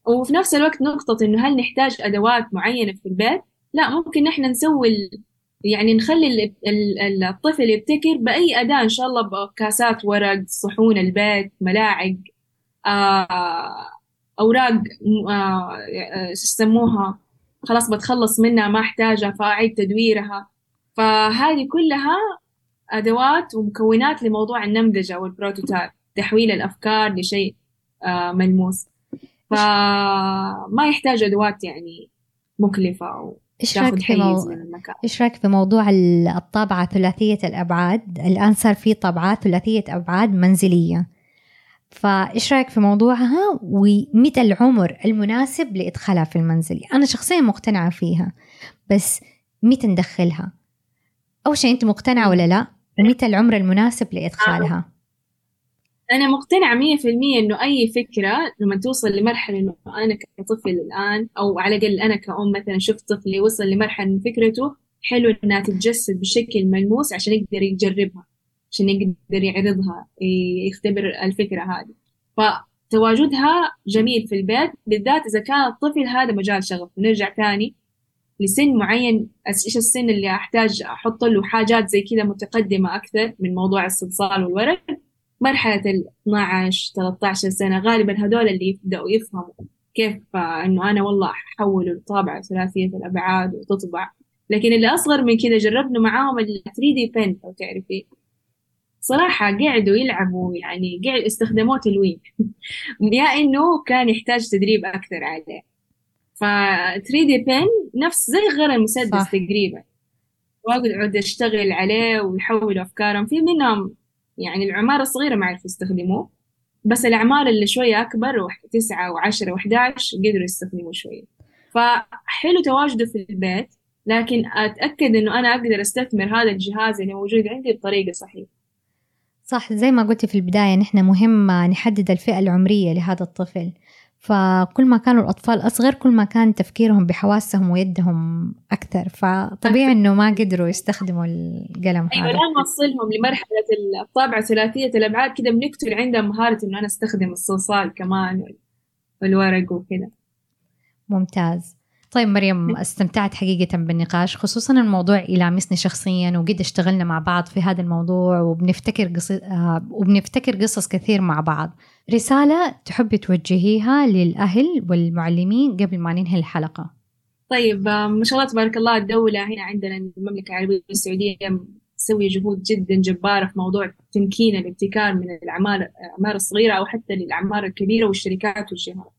وفي نفس الوقت نقطة إنه هل نحتاج أدوات معينة في البيت؟ لا ممكن نحن نسوي يعني نخلي الطفل يبتكر بأي أداة إن شاء الله بكاسات ورق صحون البيت ملاعق آه أوراق آه يسموها؟ خلاص بتخلص منها ما أحتاجها فأعيد تدويرها. فهذه كلها أدوات ومكونات لموضوع النمذجة والبروتوتايب تحويل الأفكار لشيء آه ملموس. فما يحتاج أدوات يعني مكلفة أو إيش رايك في مو... إيش رايك في موضوع الطابعة ثلاثية الأبعاد؟ الآن صار في طابعات ثلاثية أبعاد منزلية. فايش رأيك في موضوعها؟ ومتى العمر المناسب لإدخالها في المنزل؟ أنا شخصيا مقتنعة فيها بس متى ندخلها؟ أول شيء أنت مقتنعة ولا لا؟ ومتى العمر المناسب لإدخالها؟ أنا مقتنعة مية في المية إنه أي فكرة لما توصل لمرحلة إنه أنا كطفل الآن أو على الأقل أنا كأم مثلا شفت طفلي وصل لمرحلة فكرته حلو إنها تتجسد بشكل ملموس عشان يقدر يجربها. عشان يقدر يعرضها يختبر الفكرة هذه. فتواجدها جميل في البيت بالذات إذا كان الطفل هذا مجال شغف. نرجع تاني لسن معين إيش السن اللي أحتاج أحط له حاجات زي كذا متقدمة أكثر من موضوع الصلصال والورق؟ مرحلة ال 12 13 سنة غالبا هذول اللي يبدأوا يفهموا كيف إنه أنا والله أحول الطابعة ثلاثية الأبعاد وتطبع. لكن اللي أصغر من كذا جربنا معاهم ال 3 دي بن لو تعرفي صراحة قعدوا يلعبوا يعني قاعد استخدموه تلوين. يا إنه كان يحتاج تدريب أكثر عليه. ف 3 دي بن نفس زي غير المسدس صح. تقريبا. واقعد أشتغل عليه ويحول أفكارهم. في منهم يعني العمارة الصغيرة ما عرفوا يستخدموه بس الأعمار اللي شوية أكبر تسعة وعشرة وحداش قدروا يستخدموه شوية. فحلو تواجده في البيت لكن أتأكد إنه أنا أقدر أستثمر هذا الجهاز اللي موجود عندي بطريقة صحيحة. صح زي ما قلتي في البداية نحن مهم نحدد الفئة العمرية لهذا الطفل. فكل ما كانوا الأطفال أصغر كل ما كان تفكيرهم بحواسهم ويدهم أكثر. فطبيعي إنه ما قدروا يستخدموا القلم أيوة لا نوصلهم لمرحلة الطابعة ثلاثية الأبعاد كده بنقتل عندهم مهارة إنه أنا أستخدم الصلصال كمان والورق وكذا ممتاز. طيب مريم استمتعت حقيقة بالنقاش خصوصا الموضوع يلامسني شخصيا وقد اشتغلنا مع بعض في هذا الموضوع وبنفتكر قصص آه، وبنفتكر قصص كثير مع بعض. رسالة تحبي توجهيها للأهل والمعلمين قبل ما ننهي الحلقة. طيب آه، ما شاء الله تبارك الله الدولة هنا عندنا المملكة العربية السعودية تسوي جهود جدا جبارة في موضوع تمكين الابتكار من الأعمار الصغيرة أو حتى للأعمار الكبيرة والشركات والجهات.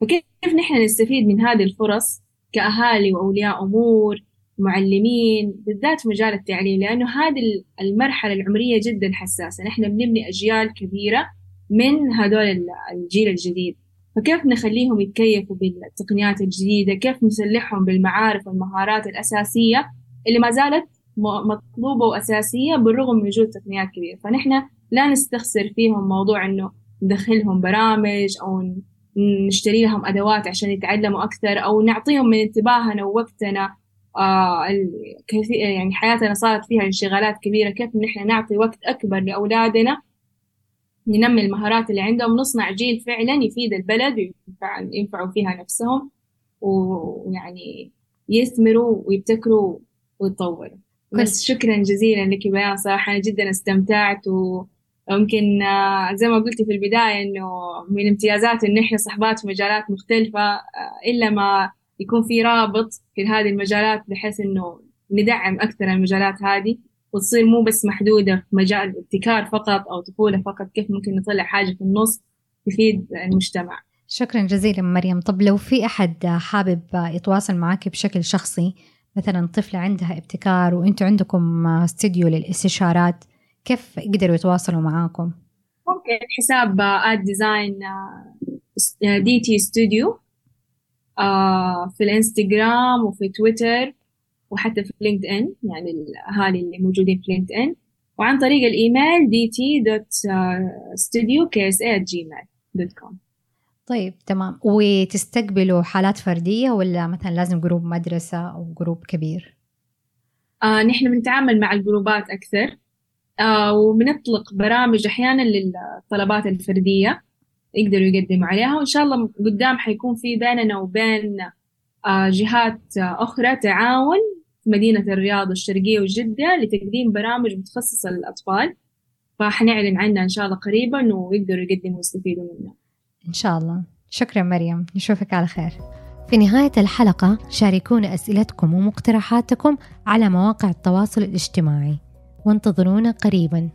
فكيف نحن نستفيد من هذه الفرص كأهالي وأولياء أمور معلمين بالذات في مجال التعليم؟ لأنه هذه المرحلة العمرية جدا حساسة. نحن بنبني أجيال كبيرة من هذول الجيل الجديد. فكيف نخليهم يتكيفوا بالتقنيات الجديدة؟ كيف نسلحهم بالمعارف والمهارات الأساسية اللي ما زالت مطلوبة وأساسية بالرغم من وجود تقنيات كبيرة؟ فنحن لا نستخسر فيهم موضوع إنه ندخلهم برامج أو نشتري لهم أدوات عشان يتعلموا أكثر أو نعطيهم من انتباهنا ووقتنا. آه يعني حياتنا صارت فيها انشغالات كبيرة. كيف نحن نعطي وقت أكبر لأولادنا ننمي المهارات اللي عندهم نصنع جيل فعلا يفيد البلد وينفع ينفعوا فيها نفسهم ويعني يثمروا ويبتكروا ويتطوروا. بس شكرا جزيلا لك بيان صراحة أنا جدا استمتعت و ممكن آه، زي ما قلتي في البداية إنه من امتيازات إن إحنا صحبات في مجالات مختلفة آه، إلا ما يكون في رابط في هذه المجالات بحيث إنه ندعم أكثر المجالات هذه وتصير مو بس محدودة في مجال الابتكار فقط أو طفولة فقط كيف ممكن نطلع حاجة في النص تفيد المجتمع. شكرا جزيلا مريم. طب لو في أحد حابب يتواصل معك بشكل شخصي مثلا طفلة عندها ابتكار وأنتم عندكم استديو للاستشارات كيف يقدروا يتواصلوا معاكم؟ ممكن حساب اد ديزاين DT Studio في الإنستغرام وفي تويتر وحتى في LinkedIn يعني الاهالي اللي موجودين في LinkedIn وعن طريق الإيميل DT dot studio KSA Gmail dot com طيب تمام وتستقبلوا حالات فردية ولا مثلا لازم group مدرسة أو group كبير؟ آه نحن بنتعامل مع ال groupات أكثر وبنطلق برامج أحيانا للطلبات الفردية يقدروا يقدموا عليها وإن شاء الله قدام حيكون في بيننا وبين آه جهات أخرى تعاون في مدينة الرياض الشرقية وجدة لتقديم برامج متخصصة للأطفال. فحنعلن عنها إن شاء الله قريبا ويقدروا يقدموا ويستفيدوا منها. إن شاء الله. شكرا مريم. نشوفك على خير. في نهاية الحلقة شاركونا أسئلتكم ومقترحاتكم على مواقع التواصل الاجتماعي. وانتظرونا قريباً.